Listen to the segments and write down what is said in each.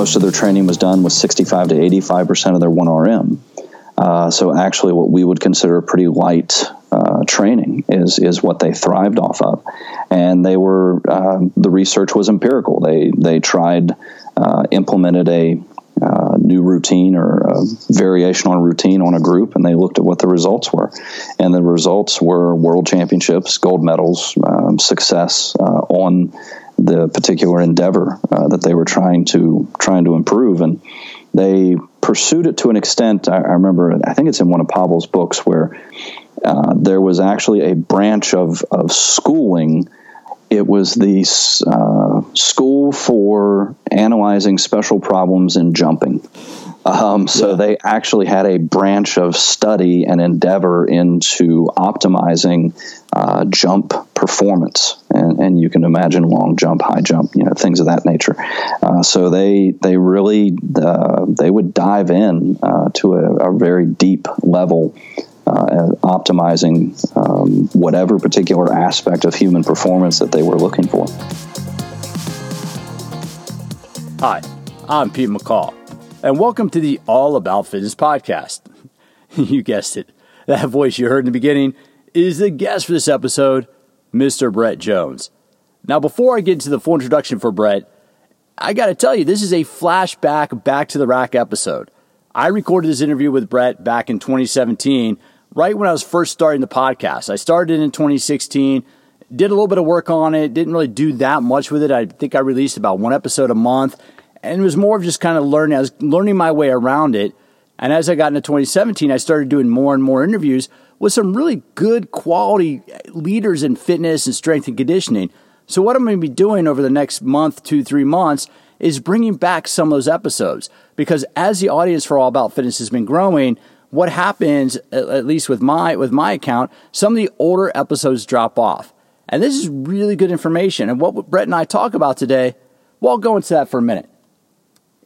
most of their training was done with 65 to 85 percent of their 1RM. Uh, so actually, what we would consider pretty light uh, training is is what they thrived off of, and they were uh, the research was empirical. They they tried uh, implemented a uh, new routine or a variation on a routine on a group, and they looked at what the results were, and the results were world championships, gold medals, um, success uh, on the particular endeavor uh, that they were trying to trying to improve, and they pursued it to an extent. I, I remember, I think it's in one of Pavel's books where uh, there was actually a branch of of schooling it was the uh, school for analyzing special problems in jumping. Um, so yeah. they actually had a branch of study and endeavor into optimizing uh, jump performance, and, and, you can imagine long jump, high jump, you know, things of that nature. Uh, so they they really uh, they would dive in uh, to a, a, very deep level uh, optimizing um, whatever particular aspect of human performance that they were looking for. Hi, I'm Pete McCall, and welcome to the All About Fitness podcast. you guessed it. That voice you heard in the beginning is the guest for this episode, Mr. Brett Jones. Now, before I get into the full introduction for Brett, I got to tell you, this is a flashback back to the rack episode. I recorded this interview with Brett back in 2017 right when I was first starting the podcast. I started in 2016, did a little bit of work on it, didn't really do that much with it. I think I released about one episode a month, and it was more of just kind of learning. I was learning my way around it. And as I got into 2017, I started doing more and more interviews with some really good quality leaders in fitness and strength and conditioning. So, what I'm going to be doing over the next month, two, three months is bringing back some of those episodes because as the audience for All About Fitness has been growing, what happens, at least with my with my account, some of the older episodes drop off. And this is really good information. And what Brett and I talk about today, well, I'll go into that for a minute.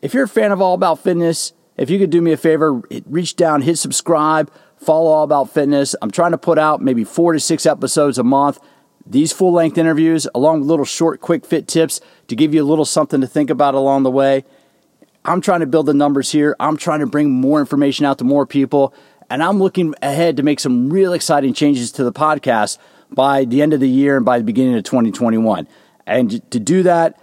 If you're a fan of All About Fitness, if you could do me a favor, reach down, hit subscribe, follow All About Fitness. I'm trying to put out maybe four to six episodes a month. These full length interviews, along with little short, quick fit tips to give you a little something to think about along the way. I'm trying to build the numbers here. I'm trying to bring more information out to more people. And I'm looking ahead to make some real exciting changes to the podcast by the end of the year and by the beginning of 2021. And to do that,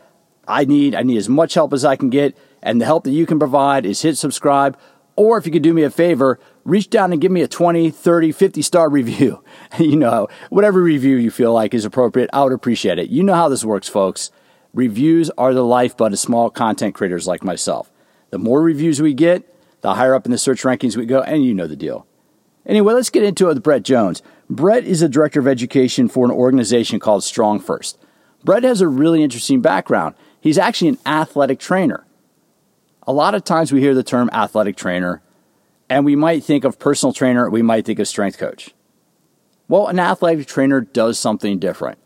I need I need as much help as I can get. And the help that you can provide is hit subscribe. Or if you could do me a favor, reach down and give me a 20, 30, 50 star review. you know, whatever review you feel like is appropriate, I would appreciate it. You know how this works, folks. Reviews are the lifeblood of small content creators like myself. The more reviews we get, the higher up in the search rankings we go, and you know the deal. Anyway, let's get into it with Brett Jones. Brett is a director of education for an organization called StrongFirst. Brett has a really interesting background. He's actually an athletic trainer. A lot of times we hear the term athletic trainer, and we might think of personal trainer, we might think of strength coach. Well, an athletic trainer does something different.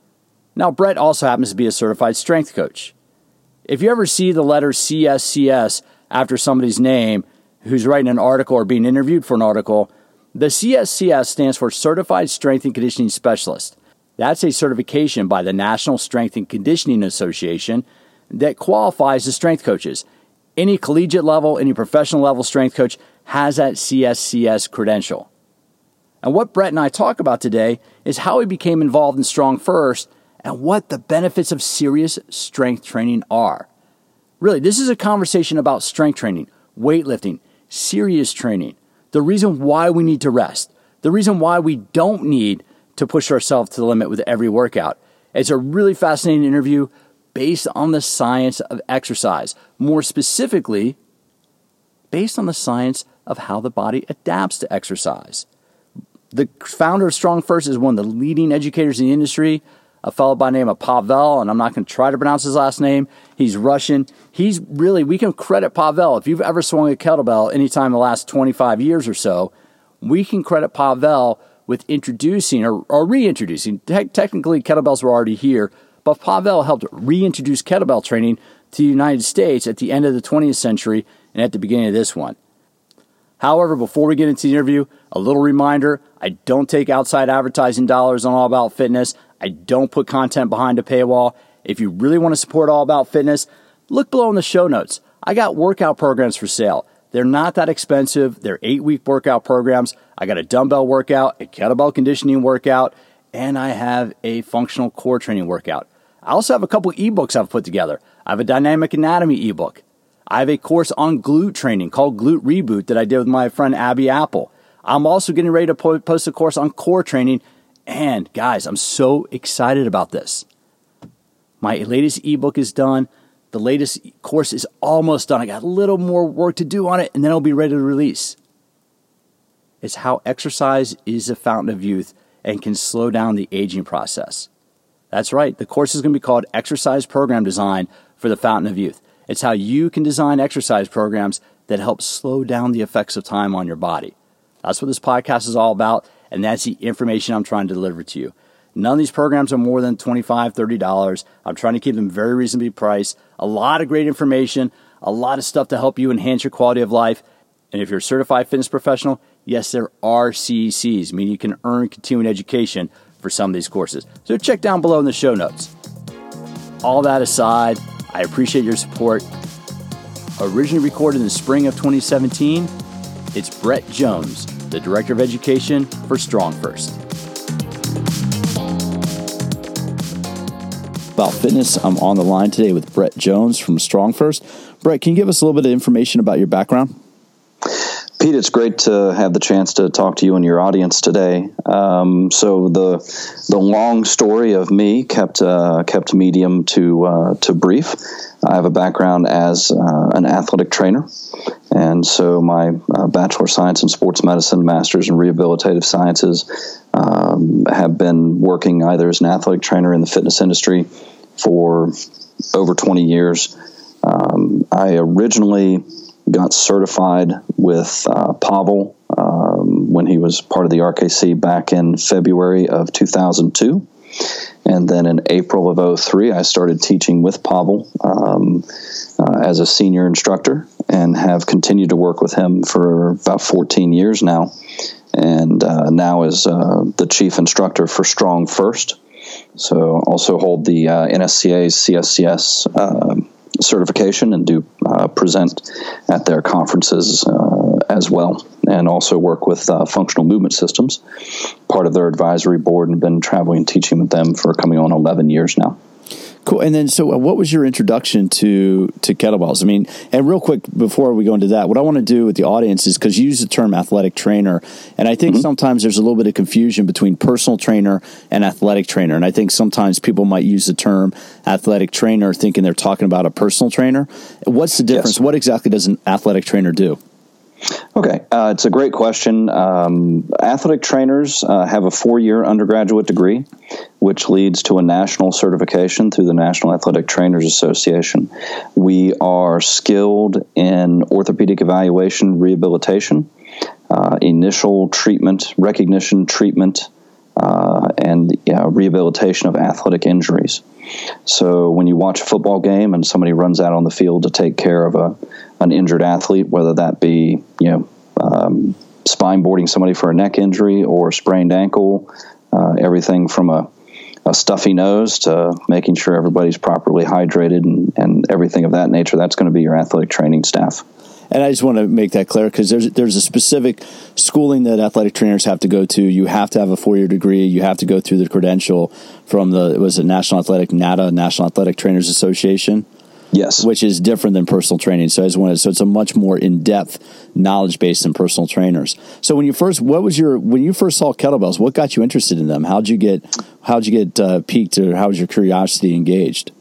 Now, Brett also happens to be a certified strength coach. If you ever see the letter CSCS after somebody's name who's writing an article or being interviewed for an article, the CSCS stands for Certified Strength and Conditioning Specialist. That's a certification by the National Strength and Conditioning Association that qualifies the strength coaches. Any collegiate level, any professional level strength coach has that CSCS credential. And what Brett and I talk about today is how he became involved in StrongFirst and what the benefits of serious strength training are. Really, this is a conversation about strength training, weightlifting, serious training, the reason why we need to rest, the reason why we don't need to push ourselves to the limit with every workout. It's a really fascinating interview based on the science of exercise, more specifically, based on the science of how the body adapts to exercise. The founder of StrongFirst is one of the leading educators in the industry a fellow by the name of Pavel, and I'm not going to try to pronounce his last name. He's Russian. He's really, we can credit Pavel. If you've ever swung a kettlebell anytime in the last 25 years or so, we can credit Pavel with introducing or, or reintroducing. Te- technically, kettlebells were already here, but Pavel helped reintroduce kettlebell training to the United States at the end of the 20th century and at the beginning of this one. However, before we get into the interview, a little reminder I don't take outside advertising dollars on All About Fitness. I don't put content behind a paywall. If you really want to support All About Fitness, look below in the show notes. I got workout programs for sale. They're not that expensive. They're eight week workout programs. I got a dumbbell workout, a kettlebell conditioning workout, and I have a functional core training workout. I also have a couple ebooks I've put together. I have a dynamic anatomy ebook. I have a course on glute training called Glute Reboot that I did with my friend Abby Apple. I'm also getting ready to post a course on core training. And guys, I'm so excited about this. My latest ebook is done. The latest course is almost done. I got a little more work to do on it, and then it'll be ready to release. It's how exercise is a fountain of youth and can slow down the aging process. That's right, the course is going to be called Exercise Program Design for the Fountain of Youth. It's how you can design exercise programs that help slow down the effects of time on your body. That's what this podcast is all about, and that's the information I'm trying to deliver to you. None of these programs are more than $25, $30. I'm trying to keep them very reasonably priced. A lot of great information, a lot of stuff to help you enhance your quality of life. And if you're a certified fitness professional, yes, there are CECs, meaning you can earn continuing education for some of these courses. So check down below in the show notes. All that aside, I appreciate your support. Originally recorded in the spring of 2017, it's Brett Jones, the Director of Education for StrongFirst. about fitness. I'm on the line today with Brett Jones from StrongFirst. Brett, can you give us a little bit of information about your background? Pete, it's great to have the chance to talk to you and your audience today. Um, so the the long story of me kept uh, kept medium to uh, to brief. I have a background as uh, an athletic trainer, and so my uh, bachelor of science in sports medicine, master's in rehabilitative sciences, um, have been working either as an athletic trainer in the fitness industry for over 20 years. Um, I originally got certified with uh, Pavel um, when he was part of the RKC back in February of 2002. And then in April of 03, I started teaching with Pavel um, uh, as a senior instructor and have continued to work with him for about 14 years now and uh, now is uh, the chief instructor for StrongFirst. So also hold the uh, NSCA's CSCS certification and do uh, present at their conferences uh, as well, and also work with functional movement systems, part of their advisory board, and been traveling and teaching with them for coming on 11 years now. Cool. And then, so uh, what was your introduction to to kettlebells? I mean, and real quick before we go into that, what I want to do with the audience is because you use the term athletic trainer, and I think mm-hmm. sometimes there's a little bit of confusion between personal trainer and athletic trainer, and I think sometimes people might use the term athletic trainer thinking they're talking about a personal trainer. What's the difference? Yes. What exactly does an athletic trainer do? Okay, uh, it's a great question. Um, athletic trainers uh, have a four year undergraduate degree, which leads to a national certification through the National Athletic Trainers Association. We are skilled in orthopedic evaluation, rehabilitation, uh, initial treatment, recognition, treatment, uh, and rehabilitation of athletic injuries. So when you watch a football game and somebody runs out on the field to take care of a an injured athlete, whether that be you know um, spine boarding somebody for a neck injury or sprained ankle, uh, everything from a, a, stuffy nose to making sure everybody's properly hydrated and, and everything of that nature. That's going to be your athletic training staff. And I just want to make that clear because there's there's a specific schooling that athletic trainers have to go to. You have to have a four year degree. You have to go through the credential from the was it National Athletic NATA National Athletic Trainers Association. Yes, which is different than personal training. So I just wanted so it's a much more in depth knowledge base than personal trainers. So when you first, what was your when you first saw kettlebells? What got you interested in them? How'd you get how'd you get uh, piqued, or how was your curiosity engaged?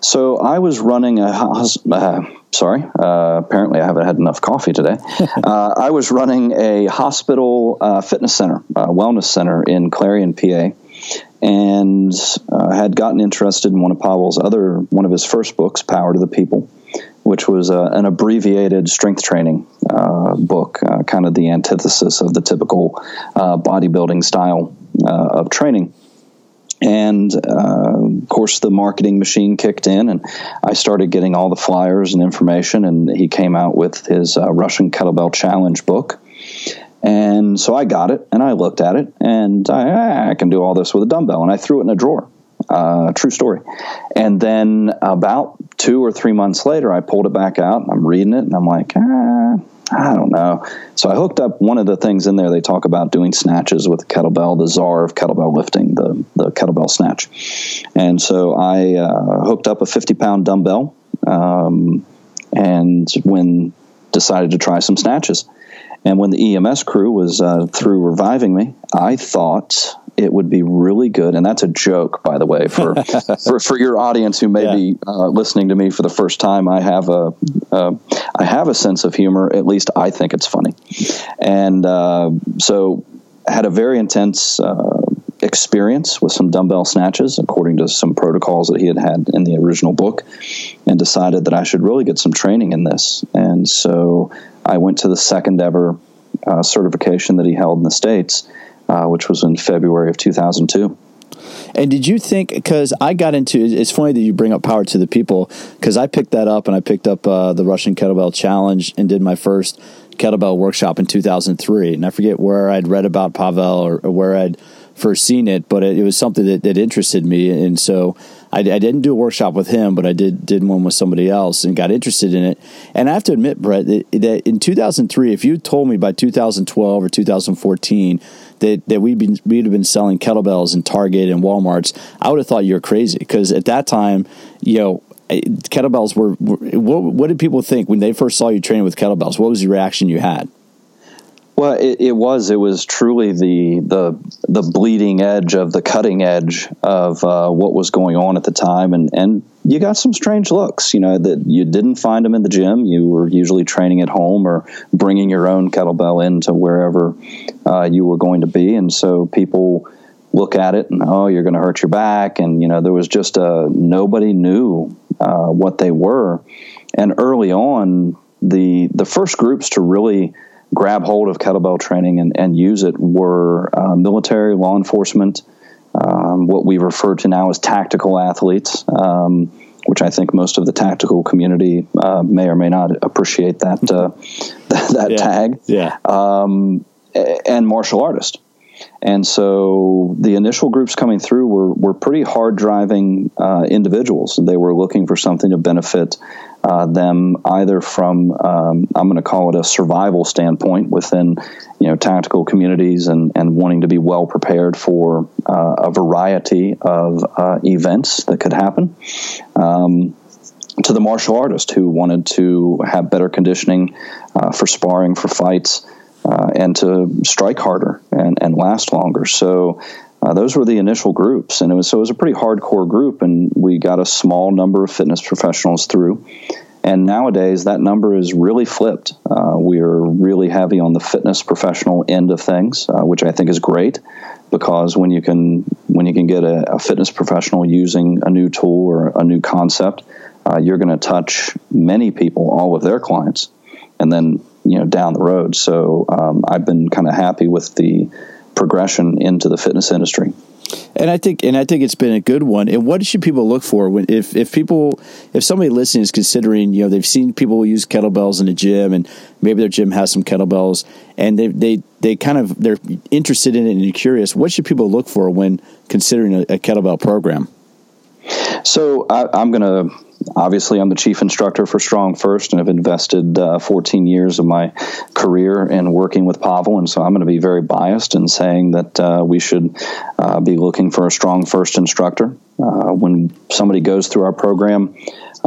So I was running a uh, sorry. Uh, apparently, I haven't had enough coffee today. uh, I was running a hospital uh, fitness center, wellness center in Clarion, PA, and uh, had gotten interested in one of Pavel's other, one of his first books, Power to the People, which was uh, an abbreviated strength training uh, book, kind of the antithesis of the typical bodybuilding style of training and uh, of course the marketing machine kicked in and i started getting all the flyers and information and he came out with his uh, russian kettlebell challenge book and so i got it and i looked at it and I, I, can do all this with a dumbbell and i threw it in a drawer Uh, true story. And then about two or three months later, I pulled it back out. and I'm reading it, and I'm like, ah, I don't know. So I hooked up one of the things in there. They talk about doing snatches with kettlebell, the czar of kettlebell lifting, the the kettlebell snatch. And so I uh, hooked up a 50 pound dumbbell, um, and when decided to try some snatches. And when the EMS crew was uh, through reviving me, I thought it would be really good. And that's a joke, by the way, for for, for your audience who may yeah. be uh, listening to me for the first time. I have a uh, I have a sense of humor. At least I think it's funny, and uh, so had a very intense uh, experience with some dumbbell snatches according to some protocols that he had had in the original book and decided that I should really get some training in this. And so I went to the second ever uh, certification that he held in the States uh, which was in February of 2002. And did you think, because I got into it's funny that you bring up Power to the People, because I picked that up and I picked up uh, the Russian Kettlebell Challenge and did my first kettlebell workshop in 2003. And I forget where I'd read about Pavel or, or where I'd first seen it, but it, it was something that, that, interested me. And so I, I, didn't do a workshop with him, but I did did one with somebody else and got interested in it. And I have to admit, Brett, that, that in 2003, if you told me by 2012 or 2014 that, that we'd been we'd have been selling kettlebells in Target and WalMarts, I would have thought you were crazy because at that time, you know, kettlebells were, were what, what did people think when they first saw you training with kettlebells? What was the reaction you had? Well, it, it, was. It was truly the the the bleeding edge of the cutting edge of uh, what was going on at the time, and and you got some strange looks. You know that you didn't find them in the gym. You were usually training at home or bringing your own kettlebell into wherever uh, you were going to be, and so people look at it and oh, you're going to hurt your back, and you know there was just a nobody knew uh, what they were, and early on the the first groups to really grab hold of kettlebell training and, and use it were uh, military, law enforcement, um, what we refer to now as tactical athletes, um, which I think most of the tactical community uh, may or may not appreciate that uh, that, that yeah. tag. Yeah. Um, and martial artist. And so the initial groups coming through were, were pretty hard driving uh, individuals. They were looking for something to benefit uh, them either from um, I'm going to call it a survival standpoint within you know tactical communities and, and wanting to be well prepared for uh, a variety of uh, events that could happen. Um, to the martial artist who wanted to have better conditioning uh, for sparring, for fights, uh, and to strike harder and, and last longer. So uh, those were the initial groups, and it was so it was a pretty hardcore group, and we got a small number of fitness professionals through. And nowadays, that number is really flipped. Uh, we are really heavy on the fitness professional end of things, uh, which I think is great, because when you can when you can get a, a fitness professional using a new tool or a new concept, uh, you're going to touch many people, all of their clients, and then you know down the road. So um, I've been kind of happy with the progression into the fitness industry. And I think, and I think it's been a good one. And what should people look for when, if, if people, if somebody listening is considering, you know, they've seen people use kettlebells in the gym, and maybe their gym has some kettlebells, and they they they kind of they're interested in it and curious. What should people look for when considering a, a kettlebell program? So I, I'm going to obviously, I'm the chief instructor for StrongFirst and I've invested uh, 14 years of my career in working with Pavel. And so I'm going to be very biased in saying that uh, we should uh, be looking for a StrongFirst instructor. Uh, when somebody goes through our program,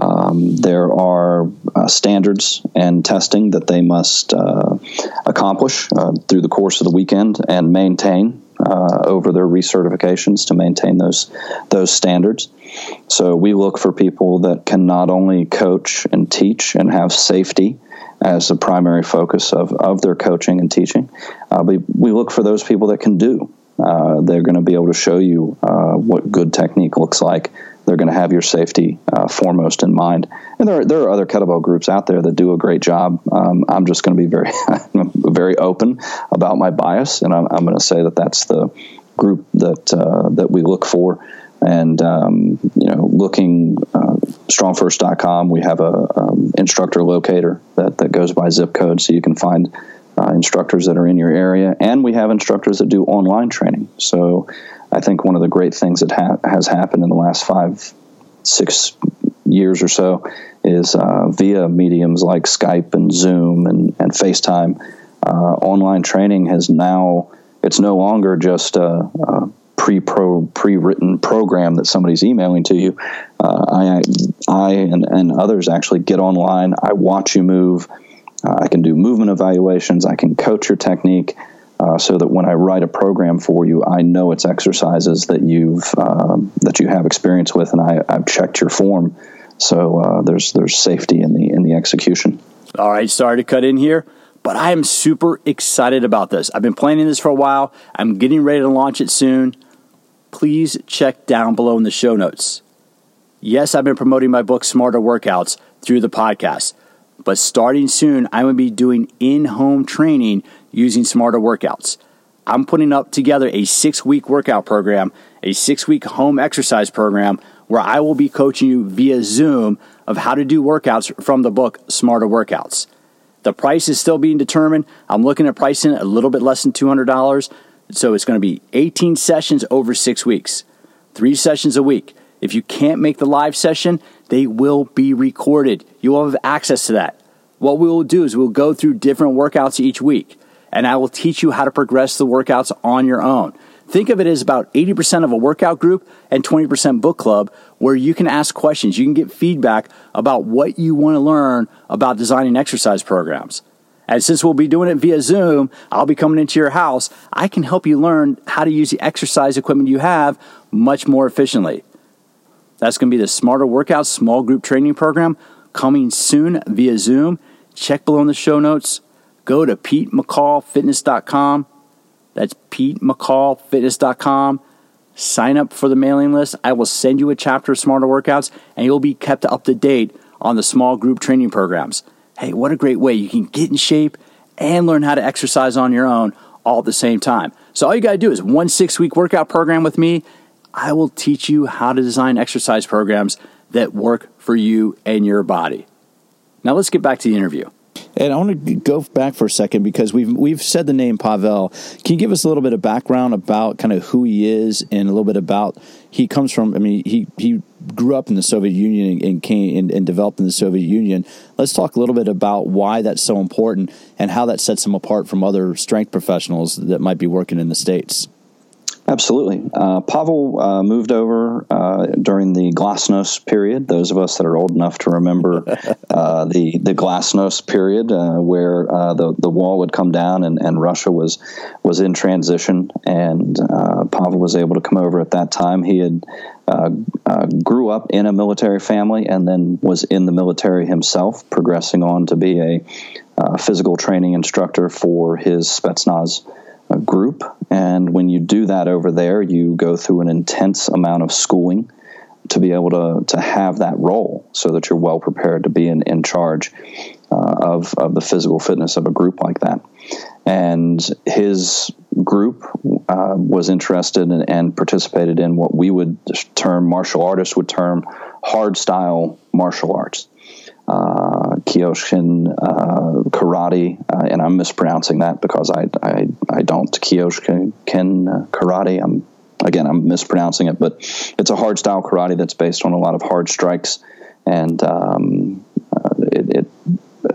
um, there are uh, standards and testing that they must uh, accomplish through the course of the weekend and maintain uh, over their recertifications to maintain those those standards. So we look for people that can not only coach and teach and have safety as the primary focus of, of their coaching and teaching, uh, but we look for those people that can do. Uh, they're going to be able to show you uh, what good technique looks like they're going to have your safety uh, foremost in mind. And there are, there are other kettlebell groups out there that do a great job. Um, I'm just going to be very very open about my bias, and I'm, I'm going to say that that's the group that uh, that we look for. And um, you know, looking uh, strongfirst.com, we have a um, instructor locator that that goes by zip code, so you can find uh, instructors that are in your area, and we have instructors that do online training. So I think one of the great things that ha- has happened in the last five, six years or so is uh, via mediums like Skype and Zoom and, and FaceTime. Uh, online training has now, it's no longer just a, a pre pro pre written program that somebody's emailing to you. Uh, I I and, and others actually get online. I watch you move. Uh, I can do movement evaluations. I can coach your technique. Uh, so that when I write a program for you, I know it's exercises that you've um, that you have experience with, and I, have checked your form, so uh, there's there's safety in the in the execution. All right, sorry to cut in here, but I am super excited about this. I've been planning this for a while. I'm getting ready to launch it soon please check down below in the show notes. Yes, I've been promoting my book, Smarter Workouts, through the podcast, but starting soon, going to be doing in home training using Smarter Workouts. I'm putting up together a six week workout program, a six week home exercise program, where I will be coaching you via Zoom of how to do workouts from the book, Smarter Workouts. The price is still being determined. I'm looking at pricing a little bit less than $200 so it's going to be 18 sessions over six weeks, three sessions a week. If you can't make the live session, they will be recorded. You will have access to that. What we will do is we'll go through different workouts each week, and I will teach you how to progress the workouts on your own. Think of it as about 80% of a workout group and 20% book club where you can ask questions. You can get feedback about what you want to learn about designing exercise programs. And since we'll be doing it via Zoom, I'll be coming into your house. I can help you learn how to use the exercise equipment you have much more efficiently. That's going to be the Smarter Workouts Small Group Training Program coming soon via Zoom. Check below in the show notes. Go to PeteMcCallFitness.com. That's PeteMcCallFitness.com. Sign up for the mailing list. I will send you a chapter of Smarter Workouts, and you'll be kept up to date on the small group training programs. Hey, what a great way. You can get in shape and learn how to exercise on your own all at the same time. So, all you got to do is one six week workout program with me. I will teach you how to design exercise programs that work for you and your body. Now, let's get back to the interview. And I want to go back for a second because we've we've said the name Pavel. Can you give us a little bit of background about kind of who he is and a little bit about he comes from? I mean, he he grew up in the Soviet Union and came and, and developed in the Soviet Union. Let's talk a little bit about why that's so important and how that sets him apart from other strength professionals that might be working in the states. Absolutely. Uh, Pavel uh, moved over uh, during the Glasnost period. Those of us that are old enough to remember uh, the the Glasnost period, uh, where uh, the the wall would come down and, and Russia was was in transition, and Pavel was able to come over at that time. He had grew up in a military family and then was in the military himself, progressing on to be a physical training instructor for his Spetsnaz group. And when you do that over there, you go through an intense amount of schooling to be able to, to have that role so that you're well prepared to be in, in charge uh, of, of the physical fitness of a group like that. And his group uh, was interested in, and participated in what we would term, martial artists would term, hard style martial arts uh, Kyokushin uh, karate, uh, and I'm mispronouncing that because I I, I don't Kyokushin uh, karate. I'm again I'm mispronouncing it, but it's a hard style karate that's based on a lot of hard strikes, and um, uh, it, it,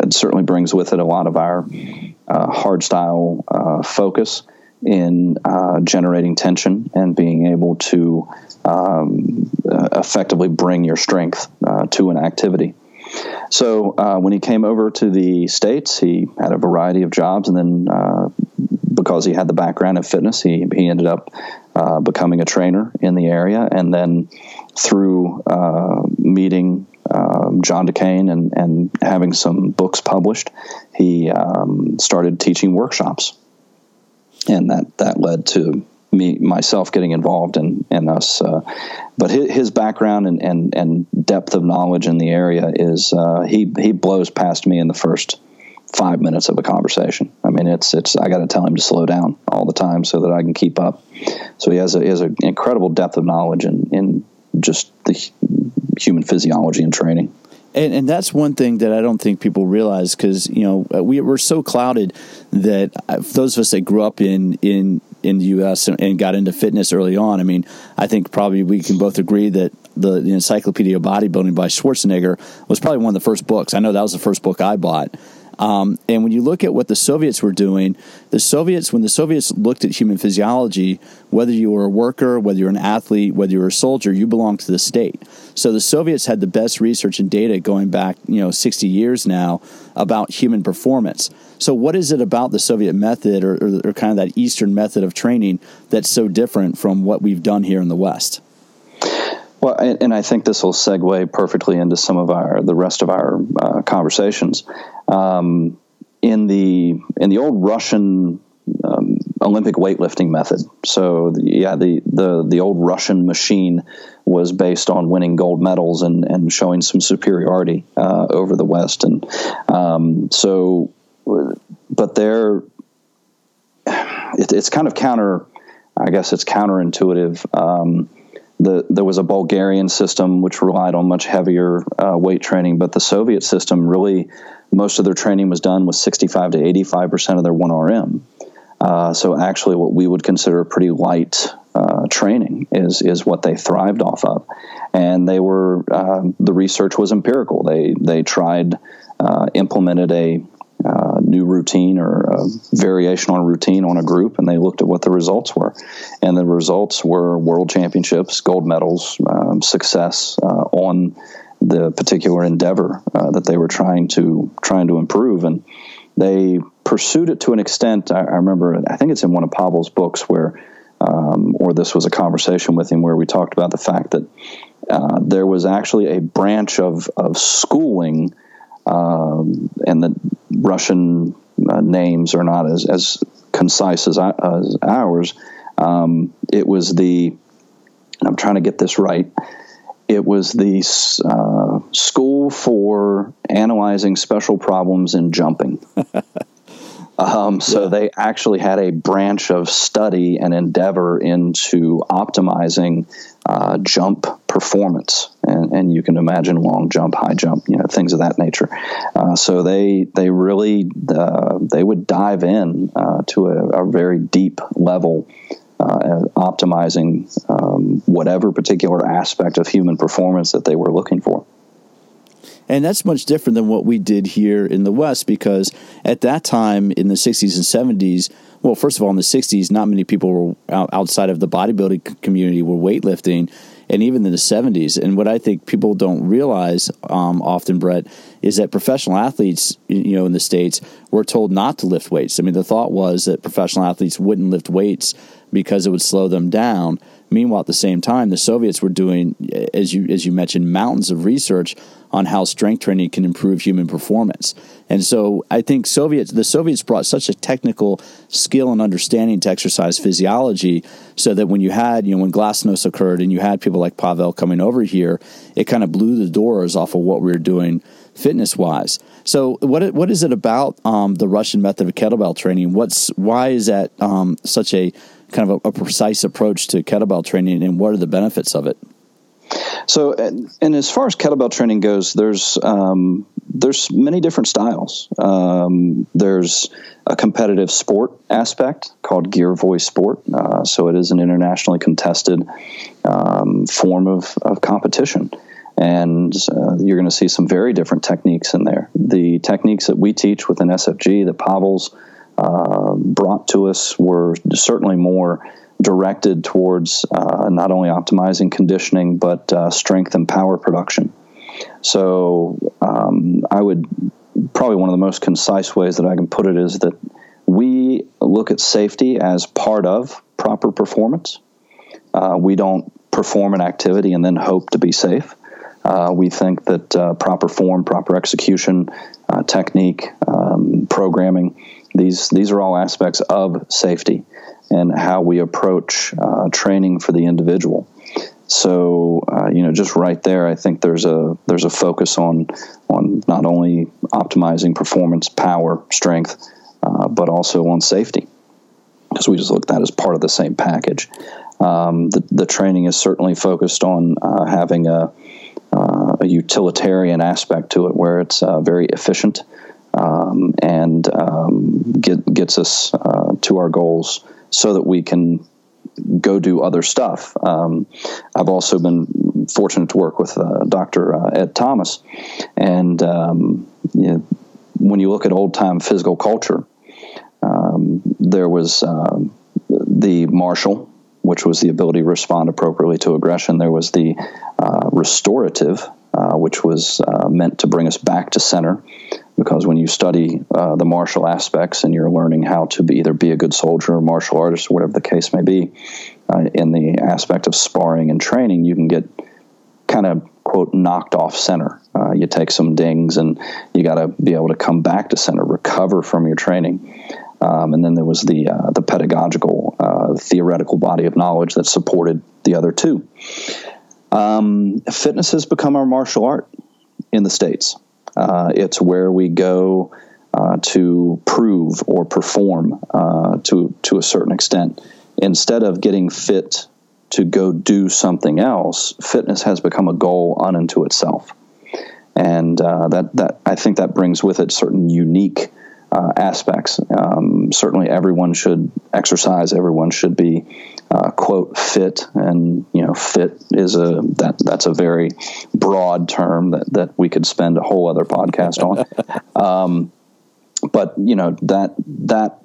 it, certainly brings with it a lot of our uh, hard style uh, focus in generating tension and being able to um, effectively bring your strength to an activity. So uh, when he came over to the States, he had a variety of jobs, and then uh, because he had the background in fitness, he, he ended up uh, becoming a trainer in the area. And then through uh, meeting um, John Du Cane and, and having some books published, he um, started teaching workshops. And that, that led to me myself getting involved in, in us. Uh, but his, his, background and, and, and depth of knowledge in the area is uh, he he blows past me in the first five minutes of a conversation. I mean, it's it's I got to tell him to slow down all the time so that I can keep up. So he has a he has an incredible depth of knowledge in in just the human physiology and training. And, and that's one thing that I don't think people realize because you know we we're so clouded that uh, those of us that grew up in in in the U.S. and, and got into fitness early on. I mean, I think probably we can both agree that the, the Encyclopedia of Bodybuilding by Schwarzenegger was probably one of the first books. I know that was the first book I bought. Um, and when you look at what the Soviets were doing, the Soviets, when the Soviets looked at human physiology, whether you were a worker, whether you're an athlete, whether you're a soldier, you belonged to the state. So the Soviets had the best research and data going back, you know, 60 years now about human performance. So what is it about the Soviet method or, or, or kind of that Eastern method of training that's so different from what we've done here in the West? Well, and I think this will segue perfectly into some of our the rest of our uh, conversations. Um, in the in the old Russian um, Olympic weightlifting method, so yeah, the, the the old Russian machine was based on winning gold medals and and showing some superiority uh, over the West, and um, so, but there, it, it's kind of counter. I guess it's counterintuitive um, the, there was a Bulgarian system which relied on much heavier uh, weight training, but the Soviet system really most of their training was done with 65 to 85 percent of their 1RM. Uh, so actually, what we would consider pretty light uh, training is is what they thrived off of, and they were uh, the research was empirical. They they tried uh, implemented a uh, new routine or a variation on a routine on a group, and they looked at what the results were. And the results were world championships, gold medals, um, success uh, on the particular endeavor uh, that they were trying to trying to improve. And they pursued it to an extent. I, I remember, I think it's in one of Pavel's books where. Um, or this was a conversation with him where we talked about the fact that uh, there was actually a branch of, of schooling um, and the Russian uh, names are not as, as concise as, as ours. Um, it was the, I'm trying to get this right. It was the uh, school for analyzing special problems in jumping. Um, so yeah. they actually had a branch of study and endeavor into optimizing uh, jump performance, and, and, you can imagine long jump, high jump, you know, things of that nature. Uh, so they they really uh, they would dive in uh, to a, a, very deep level. Uh, optimizing um, whatever particular aspect of human performance that they were looking for. And that's much different than what we did here in the West because at that time in the 60s and 70s, well, first of all, in the 60s, not many people were outside of the bodybuilding community were weightlifting, and even in the 70s. And what I think people don't realize um, often, Brett, is that professional athletes, you know, in the States were told not to lift weights. I mean, the thought was that professional athletes wouldn't lift weights because it would slow them down. Meanwhile, at the same time, the Soviets were doing, as you as you mentioned, mountains of research on how strength training can improve human performance. And so, I think Soviets the Soviets brought such a technical skill and understanding to exercise physiology, so that when you had, you know, when Glasnost occurred and you had people like Pavel coming over here, it kind of blew the doors off of what we were doing fitness wise. So, what what is it about um, the Russian method of kettlebell training? What's why is that um, such a kind of a, a, precise approach to kettlebell training, and what are the benefits of it? So, and, as far as kettlebell training goes, there's um, there's many different styles. Um, there's a competitive sport aspect called Girevoy Sport. Uh, so it is an internationally contested um, form of, of competition. And uh, you're going to see some very different techniques in there. The techniques that we teach within SFG, the Pavels uh, brought to us, were certainly more directed towards uh, not only optimizing conditioning but uh, strength and power production. So um, I would probably one of the most concise ways that I can put it is that we look at safety as part of proper performance. Uh, we don't perform an activity and then hope to be safe. Uh, we think that uh, proper form, proper execution, uh, technique, um, programming, these these are all aspects of safety and how we approach uh, training for the individual. So uh, you know, just right there, I think there's a there's a focus on on not only optimizing performance, power, strength, uh, but also on safety, because we just look at that as part of the same package. Um, the, the training is certainly focused on uh, having a uh, a utilitarian aspect to it where it's uh, very efficient um, and um, get, gets us uh, to our goals so that we can go do other stuff. Um, I've also been fortunate to work with uh, Dr. Uh, Ed Thomas, and um, you know, when you look at old time physical culture, um, there was um, the martial, which was the ability to respond appropriately to aggression. There was the uh, restorative, uh, which was uh, meant to bring us back to center. Because when you study uh, the martial aspects and you're learning how to be, either be a good soldier or martial artist or whatever the case may be, uh, in the aspect of sparring and training, you can get kind of quote knocked off center. Uh, you take some dings and you got to be able to come back to center, recover from your training. Um, and then there was the the pedagogical, theoretical body of knowledge that supported the other two. Um, fitness has become our martial art in the states. Uh, it's where we go uh, to prove or perform uh, to to a certain extent. Instead of getting fit to go do something else, fitness has become a goal unto itself, and uh, that that I think that brings with it certain unique uh, aspects. Um, certainly, everyone should exercise. Everyone should be uh, quote fit, and you know, fit is a that that's a very broad term that that we could spend a whole other podcast on. um, but you know that that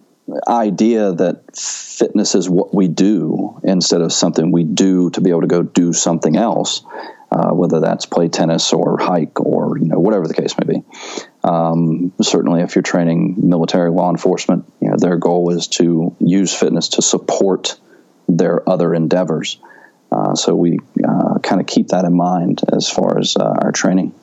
idea that fitness is what we do instead of something we do to be able to go do something else, uh, whether that's play tennis or hike or you know whatever the case may be. Um, certainly, if you're training military law enforcement, you know their goal is to use fitness to support their other endeavors. Uh, so we uh, kind of keep that in mind as far as uh, our training.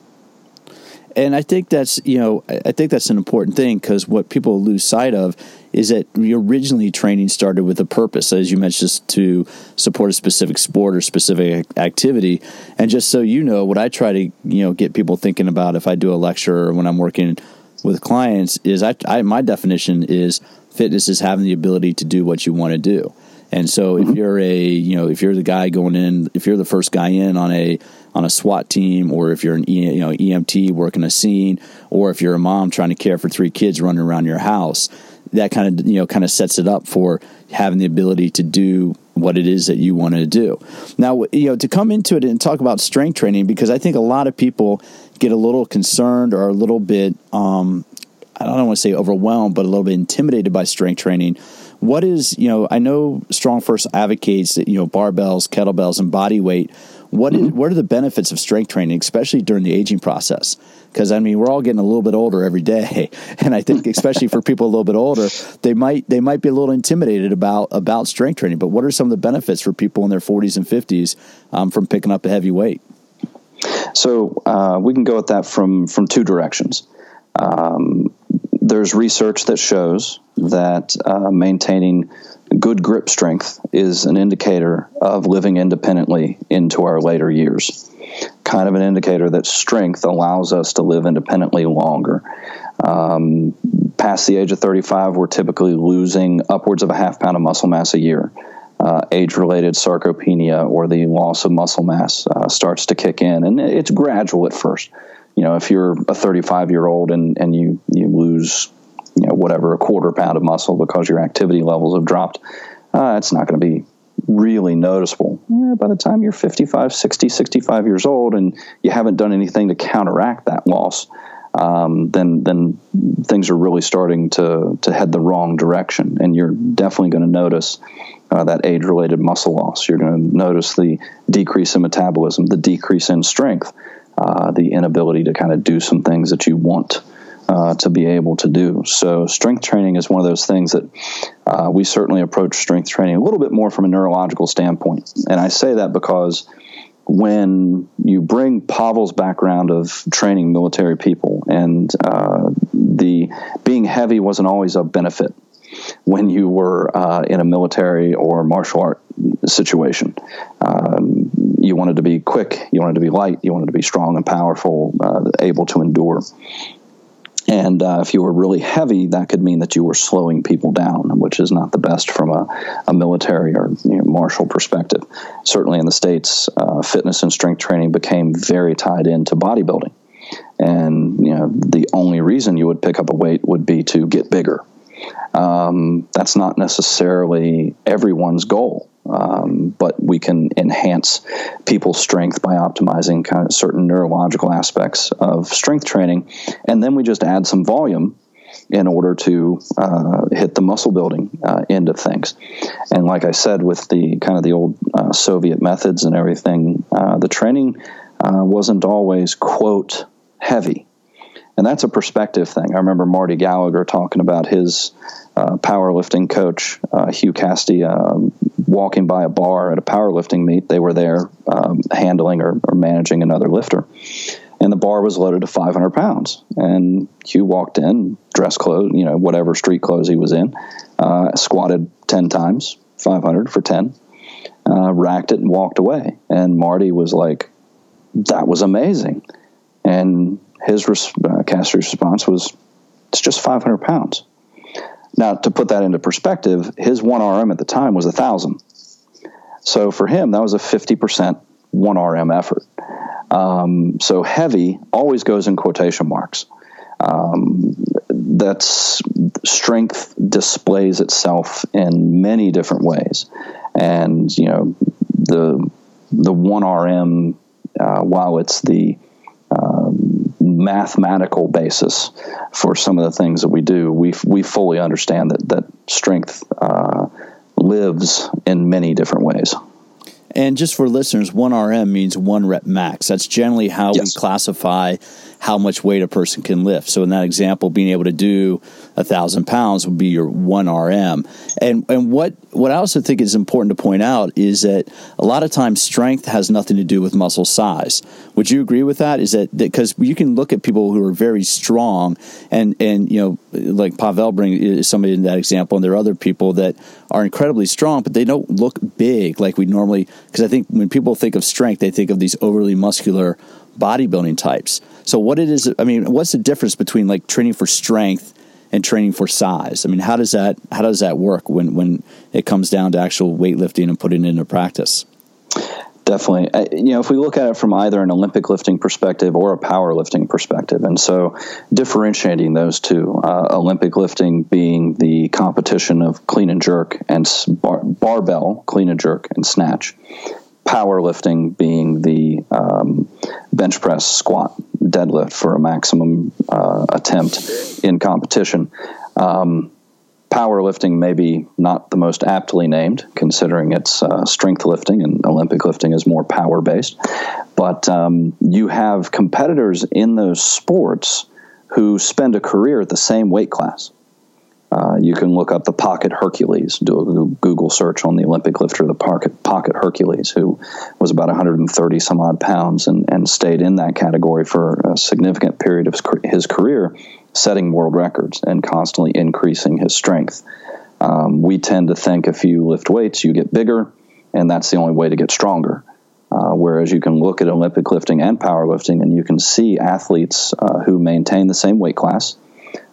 And I think that's you know I think that's an important thing because what people lose sight of is that originally training started with a purpose, as you mentioned, to support a specific sport or specific activity. And just so you know, what I try to you know get people thinking about if I do a lecture or when I'm working with clients is I, I my definition is fitness is having the ability to do what you want to do. And so if mm-hmm. you're a, you know, if you're the guy going in, if you're the first guy in on a on a SWAT team, or if you're an e, you know EMT working a scene, or if you're a mom trying to care for three kids running around your house, that kind of you know kind of sets it up for having the ability to do what it is that you want to do. Now, you know, to come into it and talk about strength training because I think a lot of people get a little concerned or a little bit um, I don't want to say overwhelmed, but a little bit intimidated by strength training what is, you know, I know StrongFirst advocates that, you know, barbells, kettlebells, and body weight. What, is, mm-hmm. what are the benefits of strength training, especially during the aging process? Because I mean, we're all getting a little bit older every day, and I think especially for people a little bit older, they might they might be a little intimidated about about strength training. But what are some of the benefits for people in their 40s and 50s um, from picking up a heavy weight? So uh, we can go at that from from two directions. Um, there's research that shows that uh, maintaining good grip strength is an indicator of living independently into our later years. Kind of an indicator that strength allows us to live independently longer. Um, past the age of 35, we're typically losing upwards of a half pound of muscle mass a year. Uh, age related sarcopenia or the loss of muscle mass uh, starts to kick in, and it's gradual at first you know, if you're a 35 year old and, and you, you lose, you know, whatever, a quarter pound of muscle because your activity levels have dropped, uh, it's not going to be really noticeable. Yeah, by the time you're 55, 60, 65 years old and you haven't done anything to counteract that loss, um, then then things are really starting to to head the wrong direction, and you're definitely going to notice uh, that age related muscle loss. You're going to notice the decrease in metabolism, the decrease in strength uh, the inability to kind of do some things that you want uh, to be able to do. So, strength training is one of those things that uh, we certainly approach strength training a little bit more from a neurological standpoint. And I say that because when you bring Pavel's background of training military people, and uh, the being heavy wasn't always a benefit when you were uh, in a military or martial art situation. Um, you wanted to be quick, you wanted to be light, you wanted to be strong and powerful, uh, able to endure. And uh, if you were really heavy, that could mean that you were slowing people down, which is not the best from a, a military or you know, martial perspective. Certainly in the States, uh, fitness and strength training became very tied into bodybuilding. And you know, the only reason you would pick up a weight would be to get bigger. Um, that's not necessarily everyone's goal. Um, but we can enhance people's strength by optimizing kind of certain neurological aspects of strength training, and then we just add some volume in order to uh, hit the muscle building uh, end of things. And like I said, with the kind of the old uh, Soviet methods and everything, uh, the training uh, wasn't always quote heavy. And that's a perspective thing. I remember Marty Gallagher talking about his uh, powerlifting coach, Hugh Cassidy, um, walking by a bar at a powerlifting meet. They were there um, handling or, or, managing another lifter. And the bar was loaded to 500 pounds. And Hugh walked in, dress clothes, you know, whatever street clothes he was in, uh, squatted 10 times, 500 for 10, uh, racked it and walked away. And Marty was like, that was amazing. And his res- uh, Cassidy's response was, it's just 500 pounds. Now, to put that into perspective, his one RM at the time was a thousand. So for him, that was a 50% one RM effort. Um, so heavy always goes in quotation marks. Um, that's strength displays itself in many different ways, and you know the the one RM, uh, while it's the um, mathematical basis for some of the things that we do, we we fully understand that that strength uh, lives in many different ways. And just for listeners, one RM means one rep max. That's generally how yes. we classify how much weight a person can lift. So in that example, being able to do a thousand pounds would be your one RM. And and what what I also think is important to point out is that a lot of times strength has nothing to do with muscle size. Would you agree with that? Is that because you can look at people who are very strong and and you know like Pavel bring somebody in that example, and there are other people that are incredibly strong, but they don't look big like we normally. Because I think when people think of strength, they think of these overly muscular bodybuilding types. So what it is, I mean, what's the difference between like training for strength and training for size? I mean, how does that how does that work when when it comes down to actual weightlifting and putting it into practice? Definitely. Uh, you know, if we look at it from either an Olympic lifting perspective or a powerlifting perspective, and so differentiating those two, uh, Olympic lifting being the competition of clean and jerk and bar- barbell, clean and jerk and snatch, powerlifting being the um, bench press, squat, deadlift for a maximum uh, attempt in competition. Um, powerlifting maybe not the most aptly named, considering it's uh, strength lifting and Olympic lifting is more power based. But um, you have competitors in those sports who spend a career at the same weight class. Uh, you can look up the Pocket Hercules, do a Google search on the Olympic lifter, the Pocket, Pocket Hercules, who was about 130 some odd pounds and, and stayed in that category for a significant period of his career, setting world records and constantly increasing his strength. Um, we tend to think if you lift weights, you get bigger, and that's the only way to get stronger. Uh, whereas you can look at Olympic lifting and powerlifting, and you can see athletes uh, who maintain the same weight class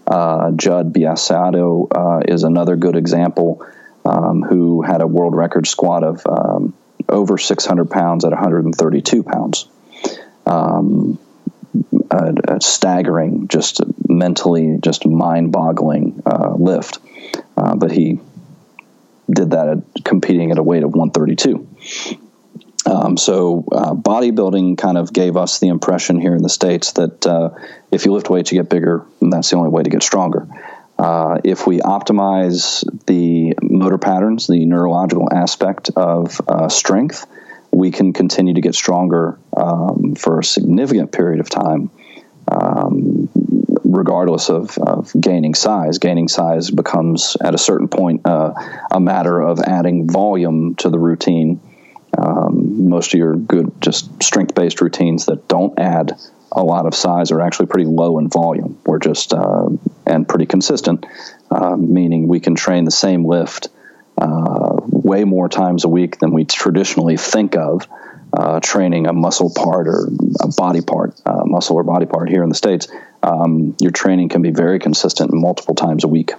uh, Judd Biasiotto uh, is another good example um, who had a world record squat of um, over 600 pounds at 132 pounds. Um, a, a, staggering, just mentally, just mind-boggling uh, lift. Uh, but he did that at, competing at a weight of 132. Um, so uh, bodybuilding kind of gave us the impression here in the states that uh, if you lift weights, you get bigger, and that's the only way to get stronger. Uh, if we optimize the motor patterns, the neurological aspect of uh, strength, we can continue to get stronger um, for a significant period of time, um, regardless of, of, gaining size. Gaining size becomes, at a certain point, uh, a matter of adding volume to the routine um, most of your good, just strength based routines that don't add a lot of size are actually pretty low in volume. We're just, uh, and pretty consistent, uh, meaning we can train the same lift uh, way more times a week than we traditionally think of. Uh, training a muscle part or a body part, uh, muscle or body part here in the States, um, your training can be very consistent multiple times a week.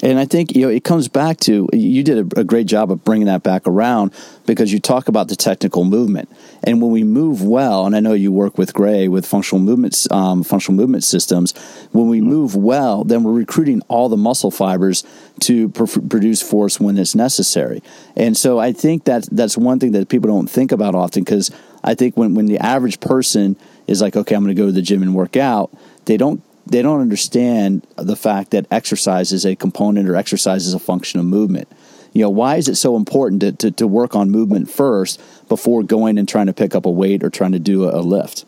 And I think you know it comes back to you did a, a, great job of bringing that back around because you talk about the technical movement, and when we move well, and I know you work with Gray with functional movements, um, functional movement systems. When we move well, then we're recruiting all the muscle fibers to pr- produce force when it's necessary. And so I think that that's one thing that people don't think about often because I think when when the average person is like, okay, I'm going to go to the gym and work out, they don't they don't understand the fact that exercise is a component or exercise is a function of movement. You know, why is it so important to, to, to work on movement first before going and trying to pick up a weight or trying to do a, a lift?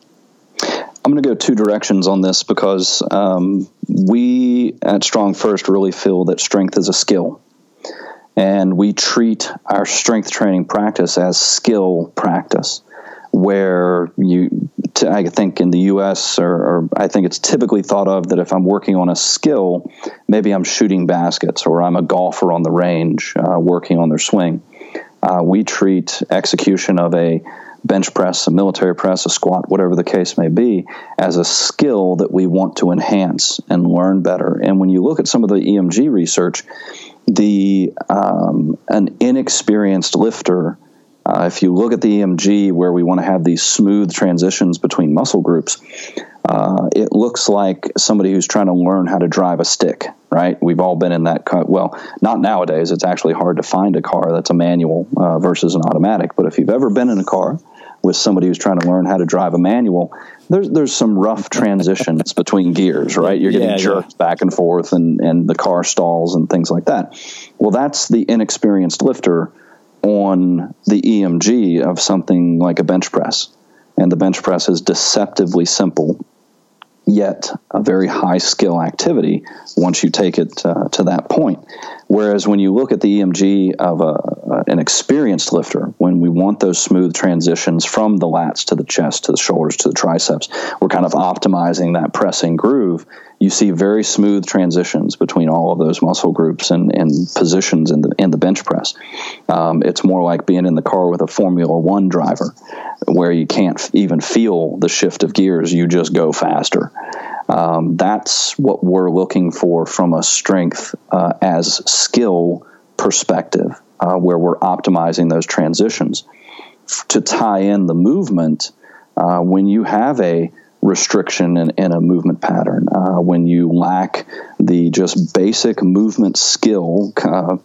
I'm going to go two directions on this because um, we at StrongFirst really feel that strength is a skill. And we treat our strength training practice as skill practice where you, I think in the U.S. Or, or, I think it's typically thought of that if I'm working on a skill, maybe I'm shooting baskets or I'm a golfer on the range uh, working on their swing. Uh, we treat execution of a bench press, a military press, a squat, whatever the case may be, as a skill that we want to enhance and learn better. And when you look at some of the EMG research, the um, an inexperienced lifter uh, if you look at the EMG, where we want to have these smooth transitions between muscle groups, uh, it looks like somebody who's trying to learn how to drive a stick, right? We've all been in that. Car. Well, not nowadays. It's actually hard to find a car that's a manual uh, versus an automatic. But if you've ever been in a car with somebody who's trying to learn how to drive a manual, there's there's some rough transitions between gears, right? You're getting yeah, jerked yeah. back and forth, and and the car stalls and things like that. Well, that's the inexperienced lifter on the EMG of something like a bench press. And the bench press is deceptively simple, yet a very high skill activity once you take it uh, to that point. Whereas when you look at the EMG of a, an experienced lifter, when we want those smooth transitions from the lats to the chest to the shoulders to the triceps, we're kind of optimizing that pressing groove. You see very smooth transitions between all of those muscle groups and, and positions in the in the bench press. Um, it's more like being in the car with a Formula One driver, where you can't even feel the shift of gears; you just go faster. Um, that's what we're looking for from a strength uh, as skill perspective, uh, where we're optimizing those transitions. F- to tie in the movement, uh, when you have a restriction in, in a movement pattern, uh, when you lack the just basic movement skill uh,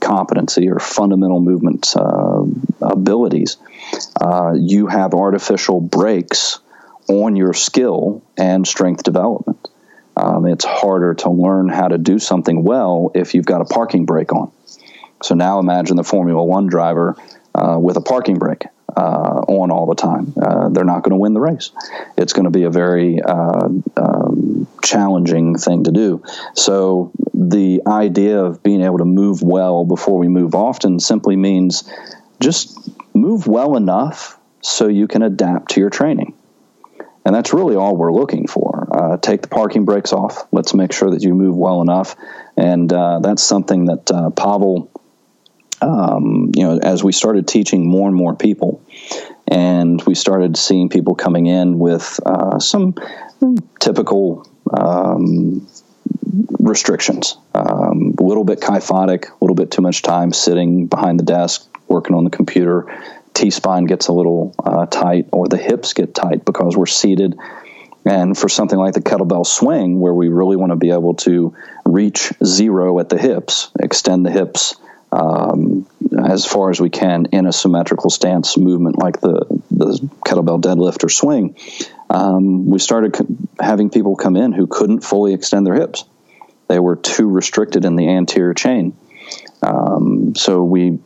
competency or fundamental movement uh, abilities, you have artificial breaks on your skill and strength development. Um, it's harder to learn how to do something well if you've got a parking brake on. So now imagine the Formula One driver uh, with a parking brake uh, on all the time. Uh, they're not going to win the race. It's going to be a very uh, um, challenging thing to do. So the idea of being able to move well before we move often simply means just move well enough so you can adapt to your training. And that's really all we're looking for. Uh, take the parking brakes off. Let's make sure that you move well enough. And uh, that's something that uh, Pavel, um, you know, as we started teaching more and more people, and we started seeing people coming in with uh, some typical um, restrictions, um, a little bit kyphotic, a little bit too much time sitting behind the desk working on the computer, T spine gets a little uh, tight or the hips get tight because we're seated. And for something like the kettlebell swing, where we really want to be able to reach zero at the hips, extend the hips um, as far as we can in a symmetrical stance movement like the, the kettlebell deadlift or swing, um, we started having people come in who couldn't fully extend their hips. They were too restricted in the anterior chain. Um, so we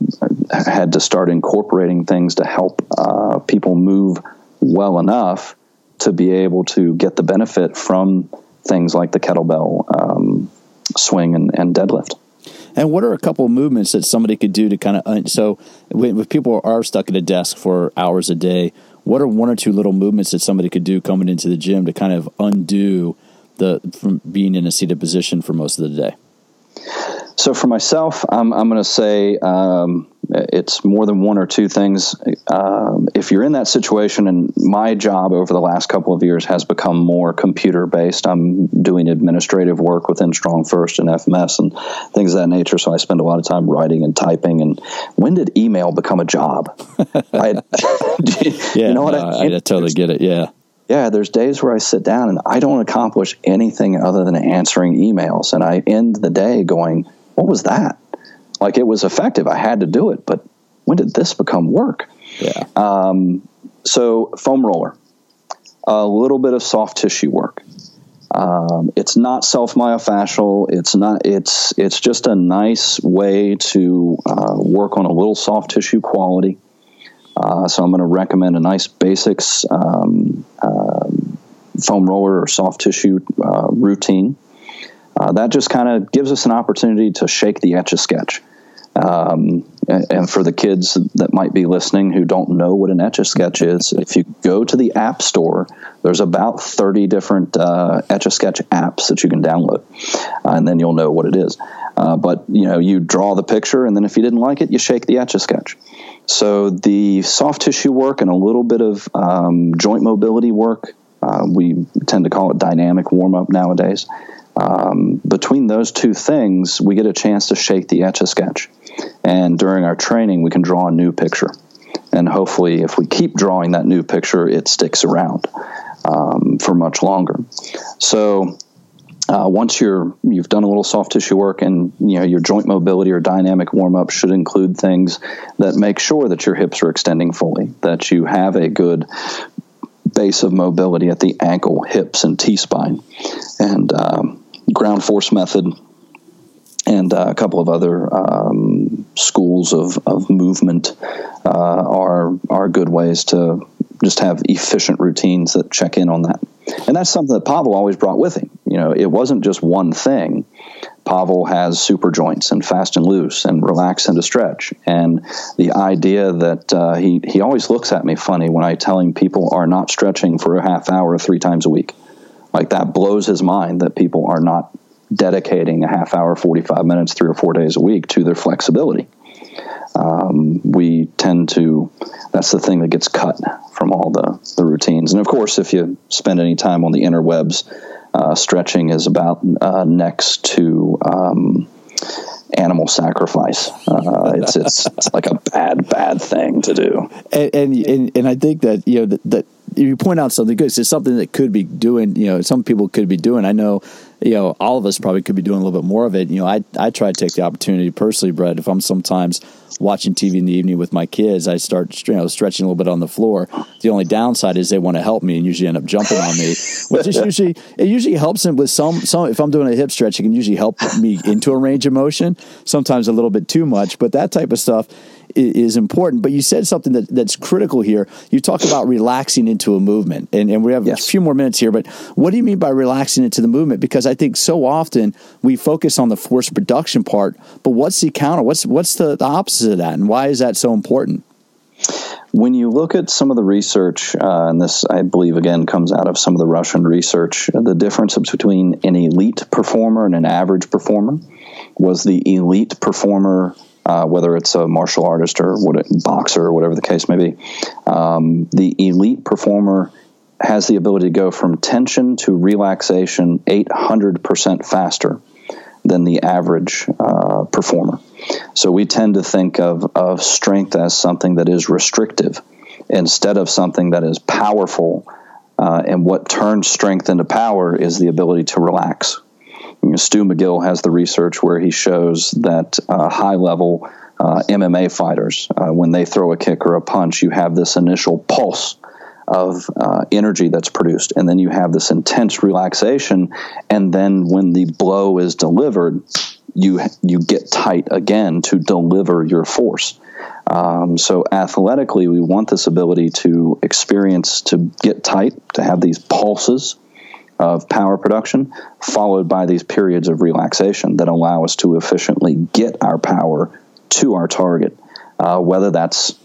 had to start incorporating things to help uh, people move well enough to be able to get the benefit from things like the kettlebell um, swing and, and, deadlift. And what are a couple of movements that somebody could do to kind of so if people are stuck at a desk for hours a day, what are one or two little movements that somebody could do coming into the gym to kind of undo the from being in a seated position for most of the day? So for myself, I'm, I'm going to say um, it's more than one or two things. Um, if you're in that situation, and my job over the last couple of years has become more computer based, I'm doing administrative work within StrongFirst and FMS and things of that nature. So I spend a lot of time writing and typing. And when did email become a job? I, yeah, you know what? I, I totally get it. Yeah. Yeah, there's days where I sit down and I don't accomplish anything other than answering emails. And I end the day going, what was that? Like it was effective. I had to do it, but when did this become work? Yeah. Um, so foam roller, a little bit of soft tissue work. Um, it's not self myofascial. It's not. It's it's just a nice way to uh, work on a little soft tissue quality. Uh, so I'm going to recommend a nice basics um, uh, foam roller or soft tissue uh, routine. Uh, that just kind of gives us an opportunity to shake the etch a sketch. Um, and, and, for the kids that might be listening who don't know what an etch a sketch is, if you go to the App Store, there's about 30 different uh, etch a sketch apps that you can download, uh, and then you'll know what it is. Uh, but you know, you draw the picture, and then if you didn't like it, you shake the etch a sketch. So the soft tissue work and a little bit of um, joint mobility work, uh, we tend to call it dynamic warm up nowadays. Um, between those two things, we get a chance to shake the etch a sketch. And during our training, we can draw a new picture. And hopefully, if we keep drawing that new picture, it sticks around um, for much longer. So, uh, once you're you've done a little soft tissue work and you know your joint mobility or dynamic warm up should include things that make sure that your hips are extending fully, that you have a good base of mobility at the ankle, hips, and T spine, and um, ground force method and uh, a couple of other um, schools of, of movement uh, are are good ways to just have efficient routines that check in on that. And that's something that Pavel always brought with him. You know, it wasn't just one thing. Pavel has super joints and fast and loose and relax and stretch. And the idea that uh, he, he always looks at me funny when I tell him people are not stretching for a half hour three times a week. Like that blows his mind that people are not dedicating a half hour, 45 minutes, three or four days a week to their flexibility. Um, we tend to, that's the thing that gets cut from all the, the routines. And of course, if you spend any time on the interwebs, uh, stretching is about uh, next to um, animal sacrifice. Uh, it's, it's, it's like a bad bad thing to do. And and, and, and I think that you know that, that you point out something good. It's something that could be doing. You know, some people could be doing. I know you know, all of us probably could be doing a little bit more of it. You know, I I try to take the opportunity personally, Brett. If I'm sometimes watching TV in the evening with my kids, I start you know stretching a little bit on the floor. The only downside is they want to help me and usually end up jumping on me, which is usually it usually helps them with some some. If I'm doing a hip stretch, it can usually help me into a range of motion. Sometimes a little bit too much, but that type of stuff is important. But you said something that, that's critical here. You talk about relaxing into a movement, and, and we have yes. a few more minutes here. But what do you mean by relaxing into the movement? Because I think so often we focus on the force production part, but what's the counter? What's what's the, the opposite of that, and why is that so important? When you look at some of the research, uh, and this I believe again comes out of some of the Russian research, the difference between an elite performer and an average performer was the elite performer uh, whether it's a martial artist or what boxer or whatever the case may be. Um, the elite performer has the ability to go from tension to relaxation 800% faster than the average uh, performer. So we tend to think of, of strength as something that is restrictive instead of something that is powerful. Uh, and what turns strength into power is the ability to relax. You know, Stu McGill has the research where he shows that uh, high level uh, MMA fighters, uh, when they throw a kick or a punch, you have this initial pulse of uh, energy that's produced, and then you have this intense relaxation, and then when the blow is delivered, you you get tight again to deliver your force. Um, so athletically, we want this ability to experience to get tight, to have these pulses of power production, followed by these periods of relaxation that allow us to efficiently get our power to our target. Uh, whether that's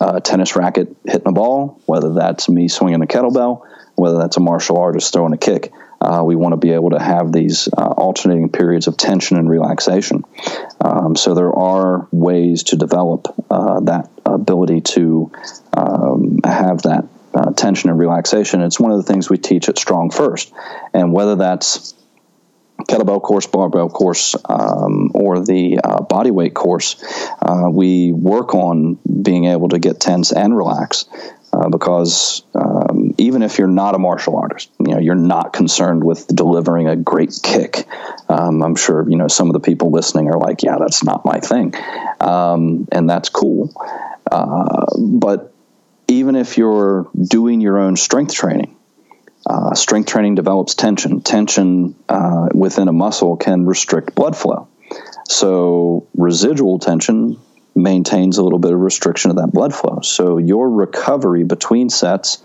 a tennis racket hitting a ball, whether that's me swinging a kettlebell, whether that's a martial artist throwing a kick. Uh, we want to be able to have these uh, alternating periods of tension and relaxation. Um, so there are ways to develop uh, that ability to um, have that uh, tension and relaxation. It's one of the things we teach at StrongFirst, and whether that's kettlebell course, barbell course, um, or the uh, body weight course, uh, we work on being able to get tense and relax. Uh, because um, even if you're not a martial artist, you know you're not concerned with delivering a great kick. Um, I'm sure you know some of the people listening are like, "Yeah, that's not my thing," um, and that's cool. Uh, but even if you're doing your own strength training, uh, strength training develops tension. Tension uh, within a muscle can restrict blood flow. So, residual tension maintains a little bit of restriction of that blood flow. So, your recovery between sets